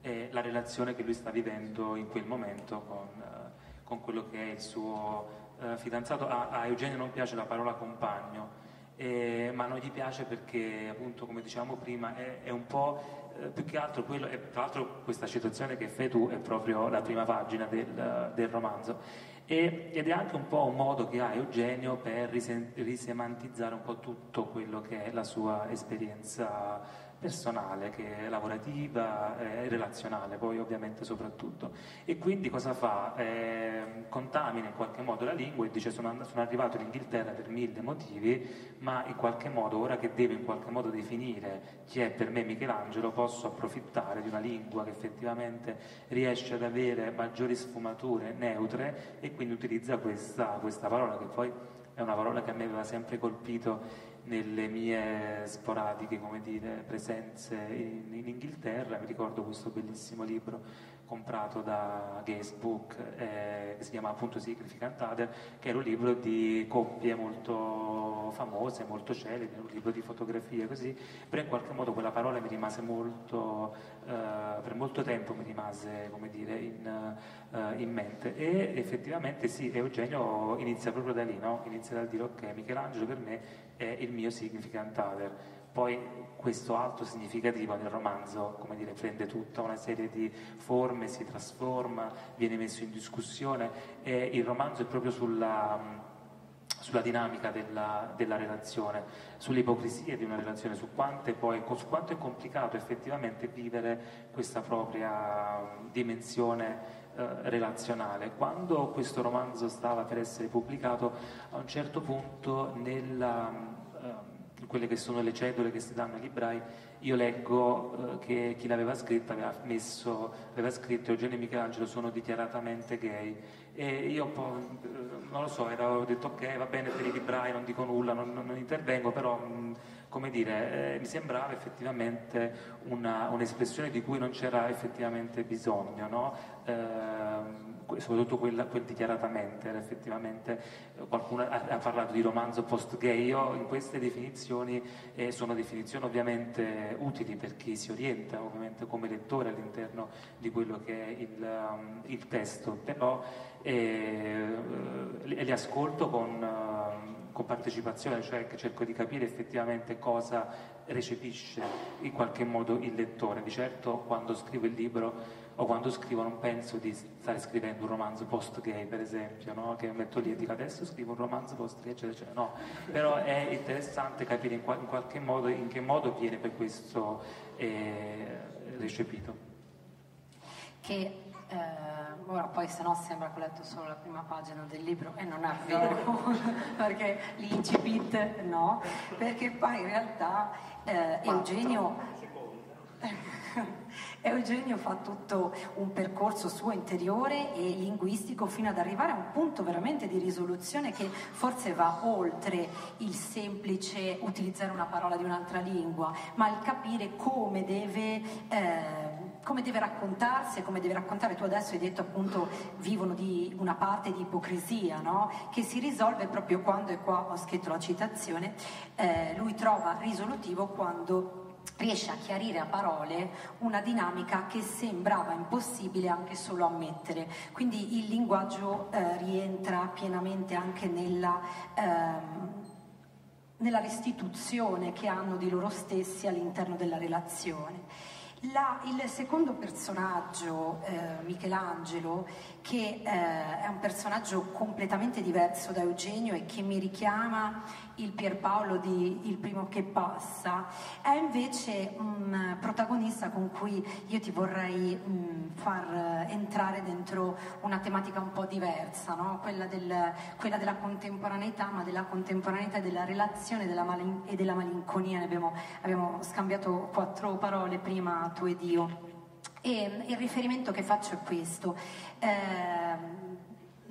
eh, la relazione che lui sta vivendo in quel momento con, eh, con quello che è il suo eh, fidanzato, a, a, Eugenio non piace la parola compagno, eh, ma non gli piace perché appunto come dicevamo prima è, è un po' eh, più che altro quello, e tra l'altro questa citazione che fai tu è proprio la prima pagina del, del romanzo. E, ed è anche un po' un modo che ha Eugenio per risemantizzare un po' tutto quello che è la sua esperienza personale, che è lavorativa e relazionale, poi ovviamente soprattutto. E quindi cosa fa? Eh, contamina in qualche modo la lingua e dice sono, and- sono, arrivato in Inghilterra per mille motivi, ma in qualche modo, ora che devo in qualche modo definire chi è per me Michelangelo, posso approfittare di una lingua che effettivamente riesce ad avere maggiori sfumature neutre e quindi utilizza questa, questa parola che poi è una parola che a me aveva sempre colpito nelle mie sporadiche dire, presenze in, in, Inghilterra. Mi ricordo questo bellissimo libro comprato da Gazebook eh, che si chiama appunto Significant Other, che era un libro di coppie molto famose, molto celebri, un libro di fotografie così, però in qualche modo quella parola mi rimase molto, eh, per molto tempo mi rimase come dire, in, eh, in, mente e effettivamente sì, Eugenio inizia proprio da lì, no? inizia dal dire ok, Michelangelo per me è il mio significant other. Poi questo alto significativo nel romanzo, come dire, prende tutta una serie di forme, si trasforma, viene messo in discussione e il romanzo è proprio sulla, sulla dinamica della, della, relazione, sull'ipocrisia di una relazione, su, poi, su quanto è complicato effettivamente vivere questa propria dimensione eh, relazionale. Quando questo romanzo stava per essere pubblicato, a un certo punto nella, eh, quelle che sono le cedole che si danno ai librai, io leggo eh, che chi l'aveva scritto aveva, messo, aveva scritto Eugenio e Michelangelo sono dichiaratamente gay e io po', non lo so, ho detto ok va bene per i librai, non dico nulla, non, non intervengo, però come dire, eh, mi sembrava effettivamente una, un'espressione di cui non c'era effettivamente bisogno, no? Eh, soprattutto quella, quel dichiaratamente, effettivamente eh, qualcuno ha, ha, parlato di romanzo post-gay, io in queste definizioni eh, sono definizioni ovviamente utili per chi si orienta ovviamente come lettore all'interno di quello che è il, um, il testo, però eh, li ascolto con... Uh, con partecipazione, cioè che cerco di capire effettivamente cosa recepisce in qualche modo il lettore. Di certo quando scrivo il libro o quando scrivo non penso di stare scrivendo un romanzo post-gay, per esempio, no? che metto lì e dico adesso scrivo un romanzo post-gay, eccetera, eccetera. No, però è interessante capire in, qual- in, qualche modo in che modo viene per questo eh, recepito. Che eh, ora poi se no sembra che ho letto solo la prima pagina del libro e non è vero, (laughs) perché l'incipit no, perché poi in realtà eh, Eugenio... (laughs) Eugenio fa tutto un percorso suo interiore e linguistico fino ad arrivare a un punto veramente di risoluzione che forse va oltre il semplice utilizzare una parola di un'altra lingua, ma il capire come deve... Eh, come deve raccontarsi e come deve raccontare, tu adesso hai detto appunto vivono di una parte di ipocrisia, no? che si risolve proprio quando, e qua ho scritto la citazione, eh, lui trova risolutivo quando riesce a chiarire a parole una dinamica che sembrava impossibile anche solo ammettere. Quindi il linguaggio eh, rientra pienamente anche nella... Ehm, nella restituzione che hanno di loro stessi all'interno della relazione. La, il secondo personaggio, eh, Michelangelo, che eh, è un personaggio completamente diverso da Eugenio e che mi richiama il Pierpaolo di Il primo che passa, è invece un protagonista con cui io ti vorrei mh, far entrare dentro una tematica un po' diversa, no? quella, del, quella, della contemporaneità, ma della contemporaneità della relazione della malin- e della malinconia. Abbiamo, abbiamo scambiato quattro parole prima tu ed io. E il riferimento che faccio è questo. Eh,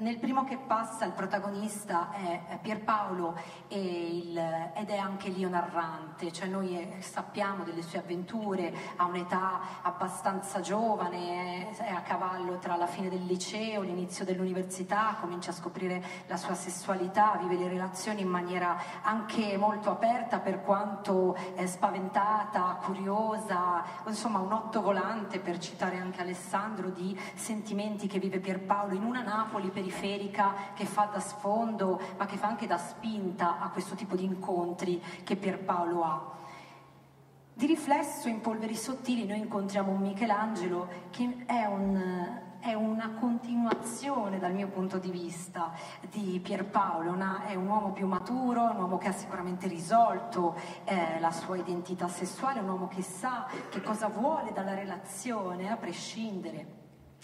nel primo che passa il protagonista è Pierpaolo il, ed è anche Lio narrante, cioè noi eh, sappiamo delle sue avventure a un'età abbastanza giovane, è a cavallo tra la fine del liceo, l'inizio dell'università, comincia a scoprire la sua sessualità, vive le relazioni in maniera anche molto aperta per quanto spaventata, curiosa, insomma un otto volante per citare anche Alessandro di sentimenti che vive Pierpaolo in una Napoli periferica periferica che fa da sfondo, ma che fa anche da spinta a questo tipo di incontri che Pierpaolo ha. Di riflesso in polveri sottili noi incontriamo un Michelangelo che è, un, è una continuazione dal mio punto di vista di Pierpaolo, una, è un uomo più maturo, un uomo che ha sicuramente risolto eh, la sua identità sessuale, un uomo che sa che cosa vuole dalla relazione a prescindere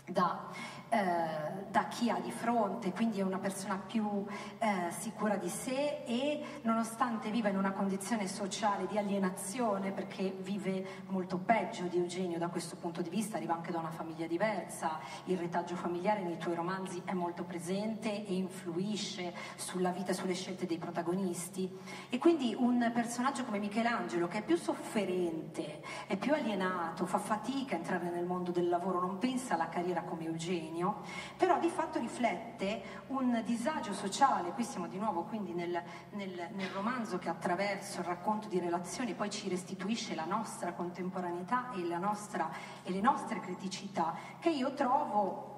da eh, da chi ha di fronte, quindi è una persona più eh, sicura di sé e nonostante viva in una condizione sociale di alienazione, perché vive molto peggio di Eugenio da questo punto di vista, arriva anche da una famiglia diversa, il retaggio familiare nei tuoi romanzi è molto presente e influisce sulla vita e sulle scelte dei protagonisti. E quindi un personaggio come Michelangelo, che è più sofferente, è più alienato, fa fatica a entrare nel mondo del lavoro, non pensa alla carriera come Eugenio, però di fatto riflette un disagio sociale, qui siamo di nuovo quindi nel, nel, nel romanzo che attraverso il racconto di relazioni poi ci restituisce la nostra contemporaneità e, nostra, e le nostre criticità, che io trovo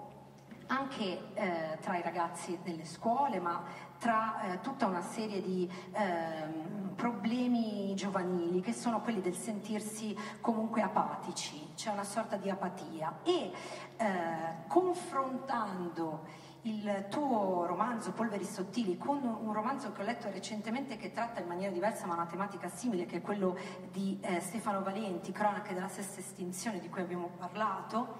anche eh, tra i ragazzi delle scuole, ma tra eh, tutta una serie di eh, problemi giovanili che sono quelli del sentirsi comunque apatici, c'è una sorta di apatia. E eh, confrontando il tuo romanzo Polveri sottili con un romanzo che ho letto recentemente che tratta in maniera diversa ma una tematica simile che è quello di eh, Stefano Valenti, Cronache della sesta estinzione di cui abbiamo parlato,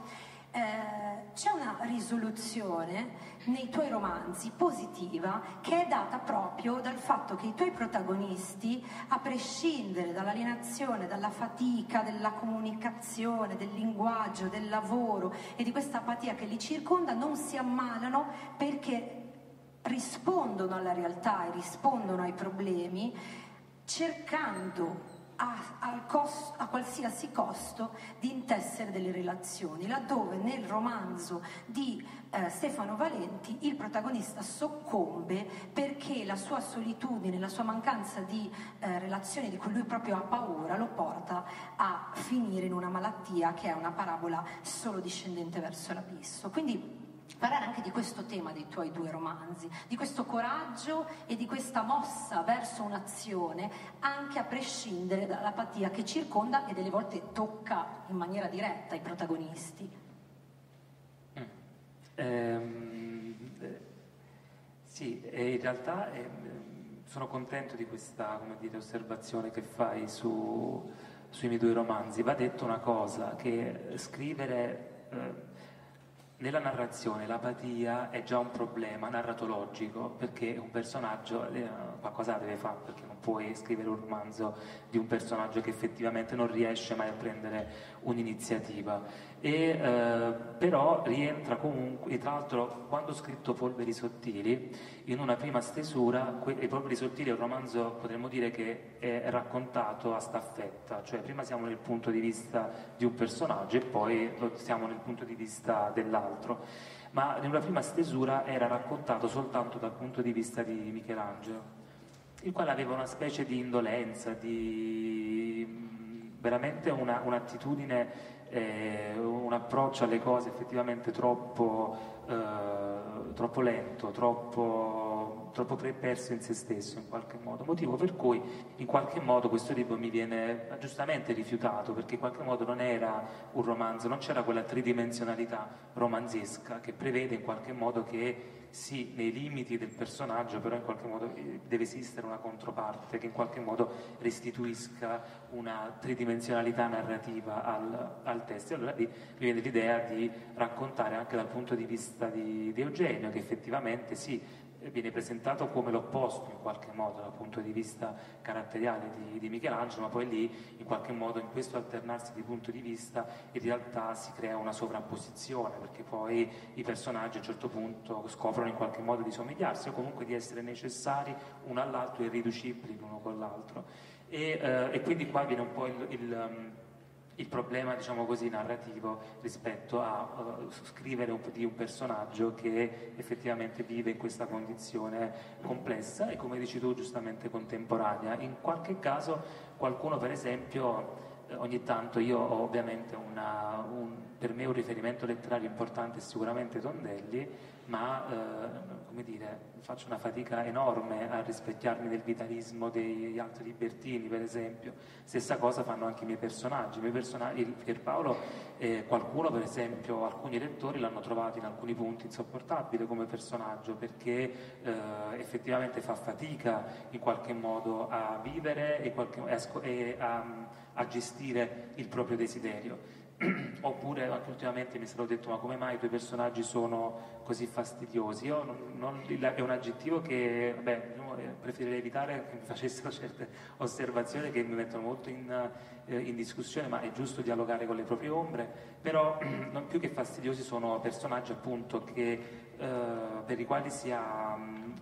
eh, c'è una risoluzione nei tuoi romanzi positiva che è data proprio dal fatto che i tuoi protagonisti, a prescindere dall'alienazione, dalla fatica, della comunicazione, del linguaggio, del lavoro e di questa apatia che li circonda, non si ammalano perché rispondono alla realtà e rispondono ai problemi cercando a, costo, a, qualsiasi costo di intessere delle relazioni, laddove nel romanzo di eh, Stefano Valenti il protagonista soccombe perché la sua solitudine, la sua mancanza di eh, relazioni di cui lui proprio ha paura lo porta a finire in una malattia che è una parabola solo discendente verso l'abisso. Quindi parlare anche di questo tema dei tuoi due romanzi, di questo coraggio e di questa mossa verso un'azione, anche a prescindere dall'apatia che circonda e delle volte tocca in maniera diretta i protagonisti. Mm. Ehm, eh, sì, in realtà eh, sono contento di questa dire, osservazione che fai su, sui miei due romanzi. Va detto una cosa, che scrivere... Eh, nella narrazione l'apatia è già un problema narratologico perché un personaggio eh, qualcosa deve fare perché non puoi scrivere un romanzo di un personaggio che effettivamente non riesce mai a prendere un'iniziativa e, eh, però rientra comunque, e tra l'altro quando ho scritto Polveri Sottili, in una prima stesura, que- Polveri Sottili è un romanzo, potremmo dire che è raccontato a staffetta, cioè prima siamo nel punto di vista di un personaggio e poi siamo nel punto di vista dell'altro, ma nella prima stesura era raccontato soltanto dal punto di vista di Michelangelo, il quale aveva una specie di indolenza, di veramente una, un'attitudine eh, un approccio alle cose effettivamente troppo, eh, troppo lento, troppo, troppo perso in se stesso in qualche modo, motivo per cui in qualche modo questo libro mi viene giustamente rifiutato perché in qualche modo non era un romanzo, non c'era quella tridimensionalità romanzesca che prevede in qualche modo che sì, nei limiti del personaggio, però in qualche modo eh, deve esistere una controparte che in qualche modo restituisca una tridimensionalità narrativa al, al testo. E allora mi viene l'idea di raccontare anche dal punto di vista di, di Eugenio, che effettivamente sì, viene presentato come l'opposto in qualche modo dal punto di vista caratteriale di, di, Michelangelo, ma poi lì in qualche modo in questo alternarsi di punto di vista in realtà si crea una sovrapposizione perché poi i personaggi a un certo punto scoprono in qualche modo di somigliarsi o comunque di essere necessari uno all'altro e irriducibili l'uno con l'altro. E, eh, e, quindi qua viene un po' il, il il problema diciamo così, narrativo rispetto a uh, scrivere un, di un personaggio che effettivamente vive in questa condizione complessa e come dici tu giustamente contemporanea. In qualche caso qualcuno per esempio eh, ogni tanto io ho ovviamente una, un, per me un riferimento letterario importante è sicuramente Tondelli, ma eh, come dire, faccio una fatica enorme a rispecchiarmi del vitalismo degli altri libertini, per esempio. Stessa cosa fanno anche i miei personaggi. I miei personaggi il Pierpaolo, eh, qualcuno, per esempio, alcuni lettori l'hanno trovato in alcuni punti insopportabile come personaggio perché eh, effettivamente fa fatica in qualche modo a vivere e, qualche, e a, a, a gestire il proprio desiderio (clears throat) Oppure ultimamente mi è stato detto ma come mai i tuoi personaggi sono così fastidiosi? Io non, non, è un aggettivo che vabbè, eh, preferirei evitare che mi (laughs) facessero certe osservazioni che mi mettono molto in, eh, in, discussione, ma è giusto dialogare con le proprie ombre, però (clears throat) non più che fastidiosi sono personaggi appunto che, eh, per i quali si ha,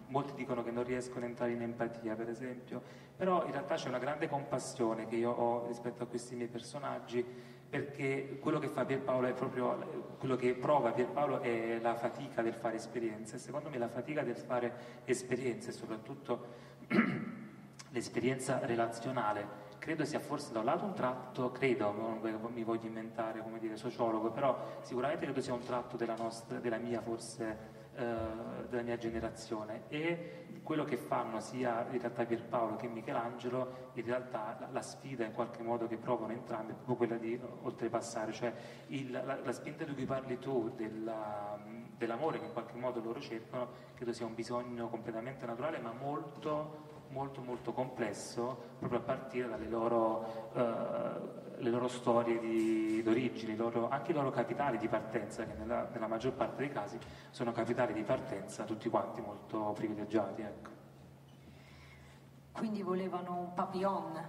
molti dicono che non riescono a entrare in empatia per esempio, però in realtà c'è una grande compassione che io ho rispetto a questi miei personaggi perché quello che fa Pierpaolo è proprio quello che prova Pierpaolo è la fatica del fare esperienze. Secondo me la fatica del fare esperienze, soprattutto (clears throat) l'esperienza relazionale, credo sia forse da un lato un tratto, credo, non mi voglio inventare come dire sociologo, però sicuramente credo sia un tratto della, nostra, della mia forse eh, della mia generazione e quello che fanno sia in realtà Pierpaolo che Michelangelo, in realtà la, la sfida in qualche modo che provano entrambi è proprio quella di oltrepassare, cioè il, la, la, spinta di cui parli tu della, dell'amore che in qualche modo loro cercano, credo sia un bisogno completamente naturale ma molto molto molto complesso proprio a partire dalle loro eh, le loro storie di, d'origine, loro, anche i loro capitali di partenza, che nella, nella, maggior parte dei casi sono capitali di partenza tutti quanti molto privilegiati. Ecco. Quindi volevano un papillon,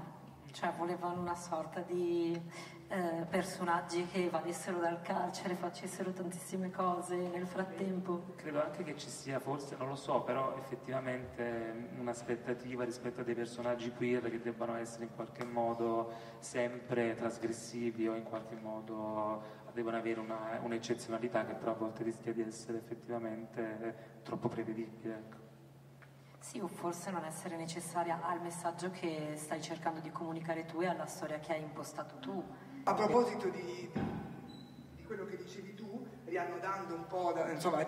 cioè volevano una sorta di eh, personaggi che evadessero dal carcere, facessero tantissime cose nel frattempo. Credo anche che ci sia forse, non lo so, però effettivamente un'aspettativa rispetto a dei personaggi queer che debbano essere in qualche modo sempre trasgressivi o in qualche modo devono avere una, un'eccezionalità che però a volte rischia di essere effettivamente troppo prevedibile. Ecco. Sì, o forse non essere necessaria al messaggio che stai cercando di comunicare tu e alla storia che hai impostato tu. A proposito di, di quello che dicevi tu, riannodando un po', da, insomma,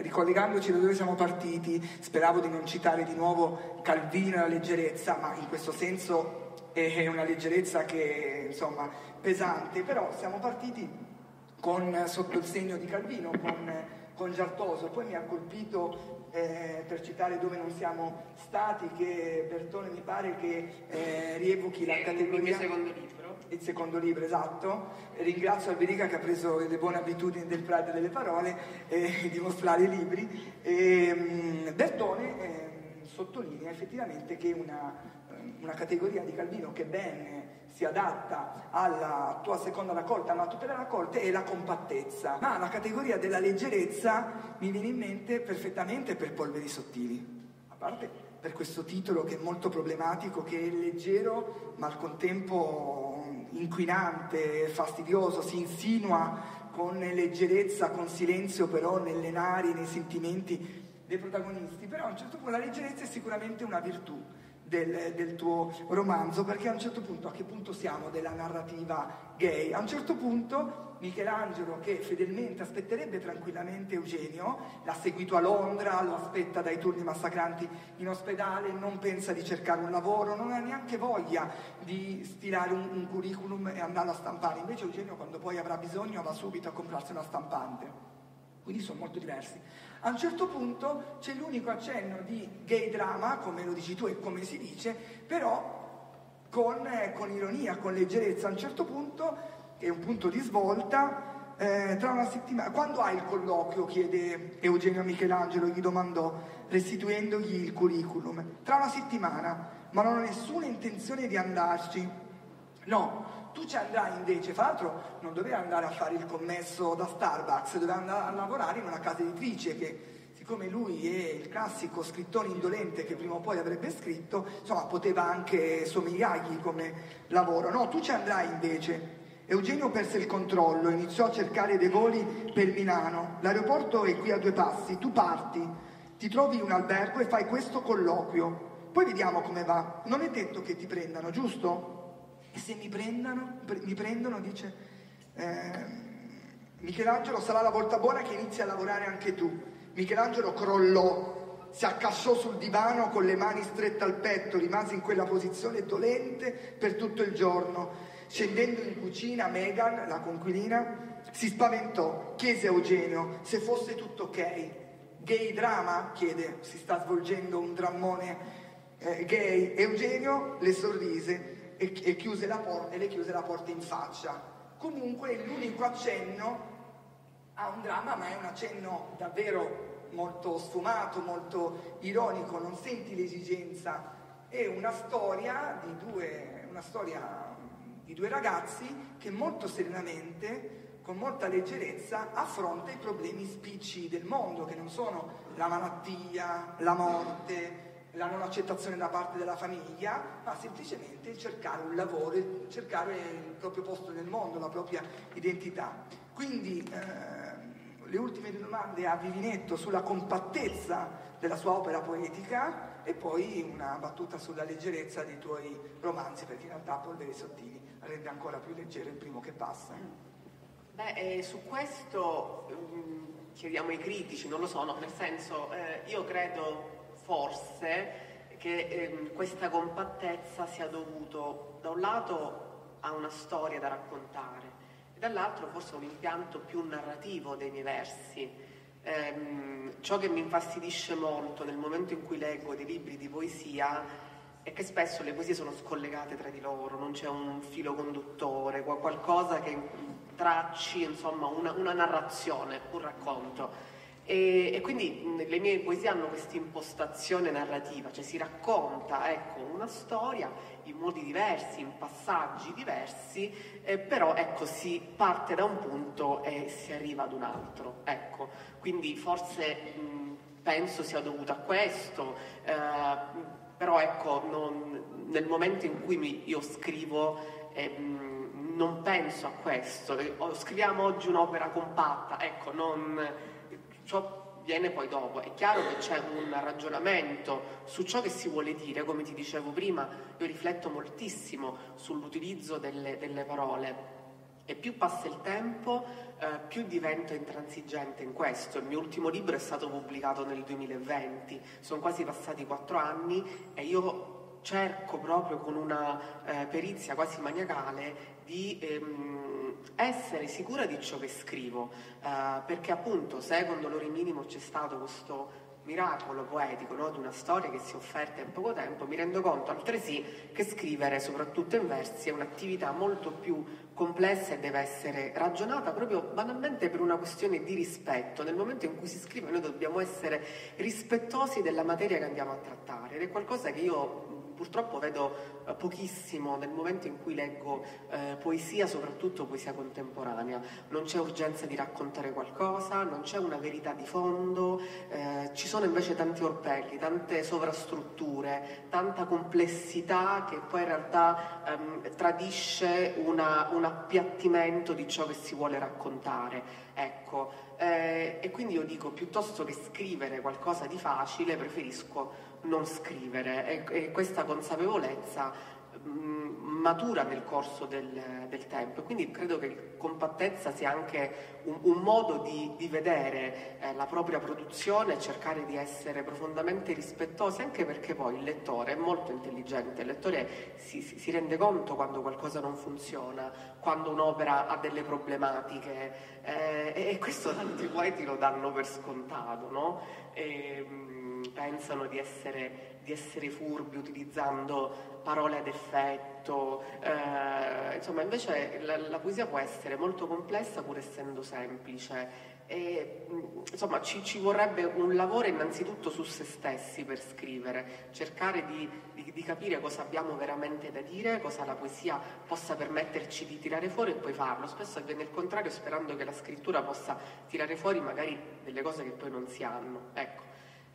ricollegandoci da dove siamo partiti, speravo di non citare di nuovo Calvino e la leggerezza, ma in questo senso è una leggerezza che insomma pesante, però siamo partiti con, sotto il segno di Calvino, con, con Giartoso, poi mi ha colpito eh, per citare dove non siamo stati, che Bertone mi pare che eh, rievochi la categoria... Il secondo libro. Il secondo libro, esatto. Ringrazio Alberica che ha preso le buone abitudini del Pride delle parole eh, (laughs) di mostrare i libri. E, um, Bertone eh, sottolinea effettivamente che una, una categoria di Calvino che ben si adatta alla tua seconda raccolta, ma a tutte le raccolte, è la compattezza. Ma la categoria della leggerezza mi viene in mente perfettamente per polveri sottili, a parte per questo titolo che è molto problematico, che è leggero ma al contempo inquinante, fastidioso, si insinua con leggerezza, con silenzio però nelle nari, nei sentimenti dei protagonisti, però a un certo punto la leggerezza è sicuramente una virtù del, del, tuo romanzo, perché a un certo punto, a che punto siamo della narrativa gay? A un certo punto Michelangelo, che fedelmente aspetterebbe tranquillamente Eugenio, l'ha seguito a Londra, lo aspetta dai turni massacranti in ospedale, non pensa di cercare un lavoro, non ha neanche voglia di stilare un, un curriculum e andarlo a stampare. Invece Eugenio, quando poi avrà bisogno, va subito a comprarsi una stampante. Quindi sono molto diversi. A un certo punto c'è l'unico accenno di gay drama, come lo dici tu e come si dice, però con, eh, con ironia, con leggerezza. A un certo punto, è un punto di svolta, eh, tra una settimana, quando hai il colloquio, chiede Eugenio Michelangelo, gli domandò, restituendogli il curriculum, tra una settimana, ma non ho nessuna intenzione di andarci. No, tu ci andrai invece, fra l'altro non dovevi andare a fare il commesso da Starbucks, doveva andare a lavorare in una casa editrice che siccome lui è il classico scrittore indolente che prima o poi avrebbe scritto, insomma poteva anche somigliargli come lavoro. No, tu ci andrai invece. Eugenio perse il controllo, iniziò a cercare dei voli per Milano. L'aeroporto è qui a due passi, tu parti, ti trovi in un albergo e fai questo colloquio. Poi vediamo come va. Non è detto che ti prendano, giusto? E se mi prendono, mi prendono dice, eh, Michelangelo sarà la volta buona che inizi a lavorare anche tu. Michelangelo crollò, si accassò sul divano con le mani strette al petto, rimase in quella posizione dolente per tutto il giorno. Scendendo in cucina, Megan, la conquilina, si spaventò, chiese a Eugenio se fosse tutto ok. Gay drama? chiede, si sta svolgendo un drammone eh, gay. Eugenio le sorrise e, e, chiuse por- e le chiuse la porta in faccia. comunque l'unico accenno a un dramma, ma è un accenno davvero molto sfumato, molto ironico, non senti l'esigenza, è una storia di due, storia di due ragazzi che molto serenamente, con molta leggerezza, affronta i problemi spicci del mondo, che non sono la malattia, la morte, la non accettazione da parte della famiglia, ma semplicemente cercare un lavoro, cercare il proprio posto nel mondo, la propria identità. Quindi eh, le ultime domande a Vivinetto sulla compattezza della sua opera poetica e poi una battuta sulla leggerezza dei tuoi romanzi, perché in realtà Polveri Sottili rende ancora più leggero il primo che passa. Beh, eh, su questo um, chiediamo ai critici, non lo so, no, nel senso, eh, io credo forse che eh, questa compattezza sia dovuto da un lato a una storia da raccontare e dall'altro forse a un impianto più narrativo dei miei versi. Eh, ciò che mi infastidisce molto nel momento in cui leggo dei libri di poesia è che spesso le poesie sono scollegate tra di loro, non c'è un filo conduttore, qualcosa che tracci insomma, una, una narrazione, un racconto. E, e, quindi le mie poesie hanno questa impostazione narrativa, cioè si racconta ecco, una storia in modi diversi, in passaggi diversi, eh, però ecco, si parte da un punto e si arriva ad un altro. Ecco. Quindi forse mh, penso sia dovuto a questo, eh, però ecco, non, nel momento in cui mi, io scrivo eh, mh, non penso a questo, scriviamo oggi un'opera compatta, ecco, non ciò viene poi dopo. È chiaro che c'è un ragionamento su ciò che si vuole dire, come ti dicevo prima, io rifletto moltissimo sull'utilizzo delle, delle parole. E più passa il tempo, eh, più divento intransigente in questo. Il mio ultimo libro è stato pubblicato nel 2020, sono quasi passati quattro anni e io cerco proprio con una eh, perizia quasi maniacale di ehm, essere sicura di ciò che scrivo, eh, perché appunto secondo l'ora minimo c'è stato questo miracolo poetico no? di una storia che si è offerta in poco tempo, mi rendo conto altresì che scrivere, soprattutto in versi, è un'attività molto più complessa e deve essere ragionata proprio banalmente per una questione di rispetto. Nel momento in cui si scrive noi dobbiamo essere rispettosi della materia che andiamo a trattare ed è qualcosa che io purtroppo vedo eh, pochissimo nel momento in cui leggo eh, poesia, soprattutto poesia contemporanea. Non c'è urgenza di raccontare qualcosa, non c'è una verità di fondo, eh, ci sono invece tanti orpelli, tante sovrastrutture, tanta complessità che poi in realtà ehm, tradisce una, un appiattimento di ciò che si vuole raccontare. Ecco, eh, e quindi io dico, piuttosto che scrivere qualcosa di facile, preferisco non scrivere e, e questa consapevolezza mh, mm, matura nel corso del, del, tempo. Quindi credo che compattezza sia anche un, un modo di, di vedere eh, la propria produzione e cercare di essere profondamente rispettosi, anche perché poi il lettore è molto intelligente, il lettore si, si, rende conto quando qualcosa non funziona, quando un'opera ha delle problematiche eh, e, e questo tanti poeti lo danno per scontato, no? E, ehm, pensano di essere, di essere, furbi utilizzando parole ad effetto, eh, insomma invece la, la, poesia può essere molto complessa pur essendo semplice e, insomma ci, ci, vorrebbe un lavoro innanzitutto su se stessi per scrivere, cercare di, di, di, capire cosa abbiamo veramente da dire, cosa la poesia possa permetterci di tirare fuori e poi farlo. Spesso avviene il contrario sperando che la scrittura possa tirare fuori magari delle cose che poi non si hanno. Ecco.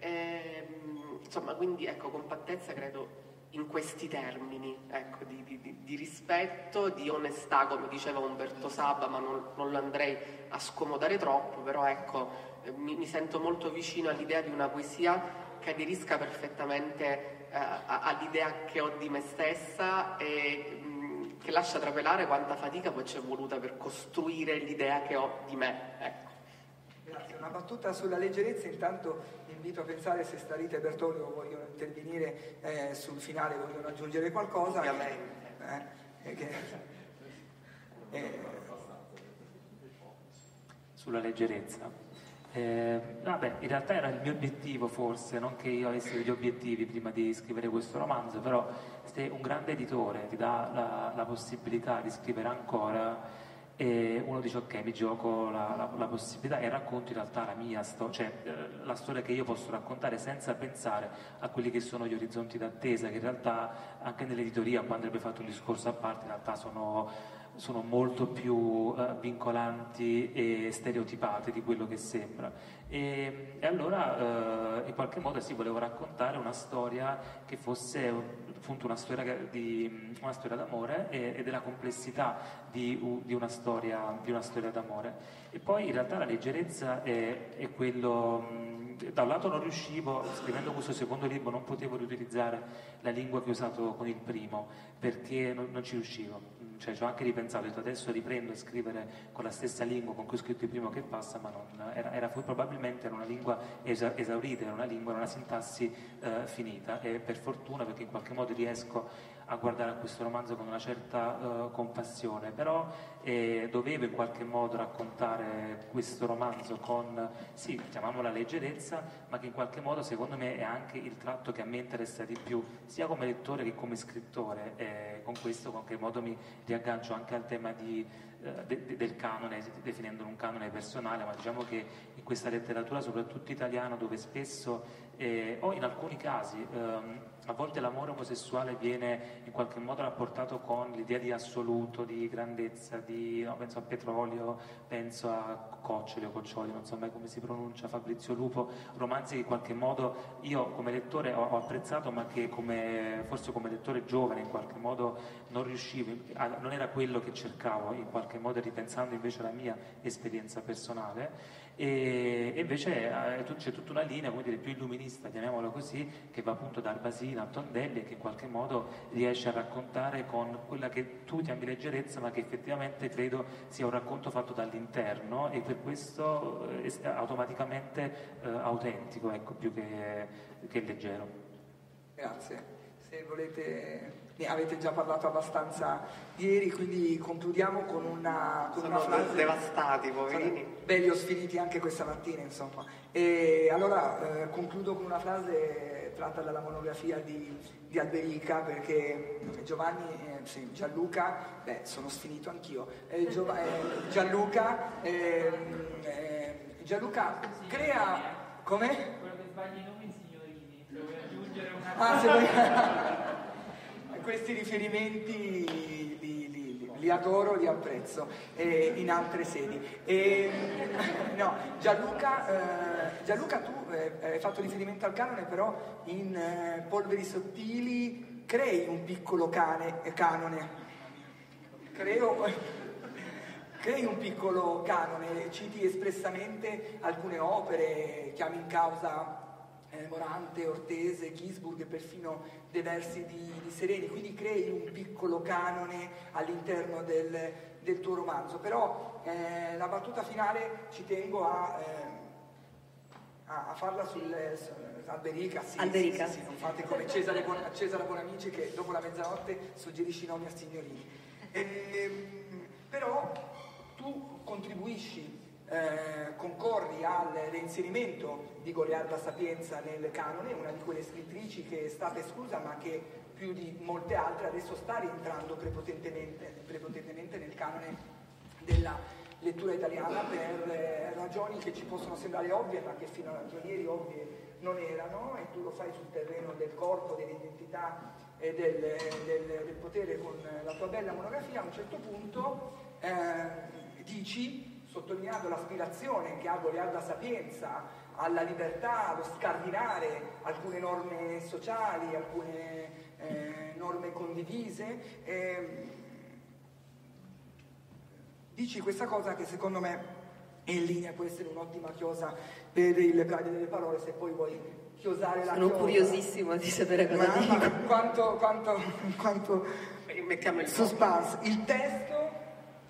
E, ehm, insomma, quindi ecco, compattezza credo in questi termini, ecco, di, di, di, rispetto, di onestà, come diceva Umberto Saba, ma non, non lo andrei a scomodare troppo, però ecco, mi, mi, sento molto vicino all'idea di una poesia che aderisca perfettamente eh, all'idea che ho di me stessa e mh, mm, che lascia trapelare quanta fatica poi c'è voluta per costruire l'idea che ho di me. Ecco. Una battuta sulla leggerezza, intanto invito a pensare se Starita e Bertolio vogliono intervenire eh, sul finale, vogliono aggiungere qualcosa. Ovviamente. Eh, che, (laughs) eh, sulla leggerezza. Eh, vabbè, in realtà era il mio obiettivo forse, non che io avessi degli obiettivi prima di scrivere questo romanzo, però se un grande editore ti dà la, la possibilità di scrivere ancora, e uno dice ok mi gioco la, la, la possibilità e racconto in realtà la mia storia, cioè eh, la storia che io posso raccontare senza pensare a quelli che sono gli orizzonti d'attesa che in realtà anche nell'editoria quando abbia fatto un discorso a parte in realtà sono, sono molto più eh, vincolanti e stereotipate di quello che sembra e, e allora eh, in qualche modo sì volevo raccontare una storia che fosse appunto una storia, di, una storia d'amore e, e, della complessità di, di, una storia, di, una storia, d'amore. E poi in realtà la leggerezza è, è quello da un lato non riuscivo, scrivendo questo secondo libro, non potevo riutilizzare la lingua che ho usato con il primo, perché non, non ci riuscivo. Cioè, ci ho anche ripensato, ho detto adesso riprendo a scrivere con la stessa lingua con cui ho scritto il primo che passa, ma non, era, era, probabilmente era una lingua esa, esaurita, era una lingua, era una sintassi eh, finita. E per fortuna, perché in qualche modo riesco a guardare a questo romanzo con una certa uh, compassione, però eh, dovevo in qualche modo raccontare questo romanzo con, sì, chiamiamola leggerezza, ma che in qualche modo secondo me è anche il tratto che a me interessa di più, sia come lettore che come scrittore, e con questo in qualche modo mi riaggancio anche al tema di, uh, de, del canone, definendolo un canone personale, ma diciamo che in questa letteratura, soprattutto italiana, dove spesso, eh, o in alcuni casi, um, a volte l'amore omosessuale viene in qualche modo rapportato con l'idea di assoluto, di grandezza, di, no, penso a Petrolio, penso a Coccioli o Coccioli, non so mai come si pronuncia, Fabrizio Lupo, romanzi che in qualche modo io come lettore ho, ho apprezzato ma che come, forse come lettore giovane in qualche modo non riuscivo, non era quello che cercavo in qualche modo ripensando invece alla mia esperienza personale e, invece eh, c'è tutta una linea dire, più illuminista, chiamiamola così, che va appunto da Arbasino a Tondelli e che in qualche modo riesce a raccontare con quella che tu chiami leggerezza ma che effettivamente credo sia un racconto fatto dall'interno e per questo è eh, automaticamente eh, autentico, ecco, più che, che leggero. Grazie. Se volete ne avete già parlato abbastanza ieri, quindi concludiamo con una, con Sono una frase. devastati, poverini. Belli o sfiniti anche questa mattina, insomma. E allora eh, concludo con una frase tratta dalla monografia di, di Alberica, perché Giovanni, eh, sì, Gianluca, beh, sono sfinito anch'io. Eh, Giova, eh, Gianluca, eh, Gianluca crea. Come? Quello che sbagli i nomi signorini, se vuoi aggiungere una ah, se vuoi (laughs) (laughs) questi riferimenti li, li, li, adoro, li apprezzo eh, in altre sedi. E, (laughs) no, Gianluca, eh, Gianluca, tu eh, hai fatto riferimento al canone, però in eh, Polveri Sottili crei un piccolo cane, eh, canone. Creo, (laughs) crei un piccolo canone, citi espressamente alcune opere, chiami in causa eh, Morante, Ortese, Gisburg e perfino dei versi di, di, Sereni, quindi crei un piccolo canone all'interno del, del tuo romanzo. Però eh, la battuta finale ci tengo a, eh, a, a farla sul, Alberica, sì, Alberica. Sì, sì, non fate come Cesare, Bon, Cesare Bonamici che dopo la mezzanotte suggerisci nomi a signorini. Eh, però tu contribuisci eh, concorri al reinserimento di Goliarda Sapienza nel canone, una di quelle scrittrici che è stata esclusa ma che più di molte altre adesso sta rientrando prepotentemente, prepotentemente nel canone della lettura italiana per eh, ragioni che ci possono sembrare ovvie ma che fino a ieri ovvie non erano e tu lo fai sul terreno del corpo, dell'identità e del, del, del potere con la tua bella monografia, a un certo punto eh, dici sottolineando l'aspirazione che ha Goliarda Sapienza alla libertà, allo scardinare alcune norme sociali, alcune eh, norme condivise. Eh, dici questa cosa che secondo me è in linea, può essere un'ottima chiosa per il brani delle parole, se poi vuoi chiosare la Sono chiosa. curiosissimo di sapere cosa ma, dico. Ma quanto, quanto, quanto Mettiamo il suspense. Il testo,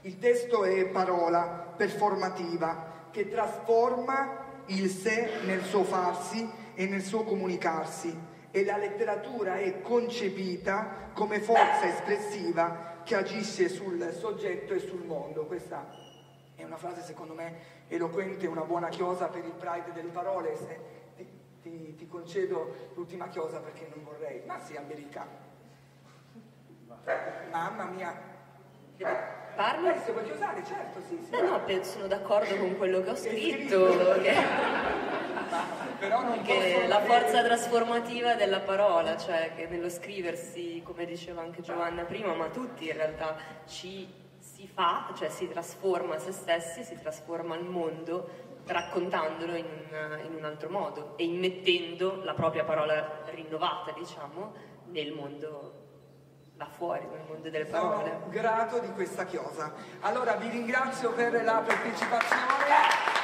il testo è parola, performativa che trasforma il sé nel suo farsi e nel suo comunicarsi e la letteratura è concepita come forza espressiva che agisce sul soggetto e sul mondo. Questa è una frase secondo me eloquente, una buona chiosa per il Pride delle parole. Se ti, ti, ti concedo l'ultima chiosa perché non vorrei. Ma sì, America. Mamma mia. Parlo? Eh, se vuoi chiusare, certo, sì. sì. Eh no, pe- sono d'accordo con quello che ho scritto, che, (laughs) Però non che la forza trasformativa della parola, cioè che nello scriversi, come diceva anche Giovanna prima, ma tutti in realtà ci si fa, cioè si trasforma se stessi, si trasforma il mondo raccontandolo in un, in un altro modo e immettendo la propria parola rinnovata, diciamo, nel mondo là fuori, nel mondo delle parole. Sono grato di questa chiosa. Allora vi ringrazio per la partecipazione.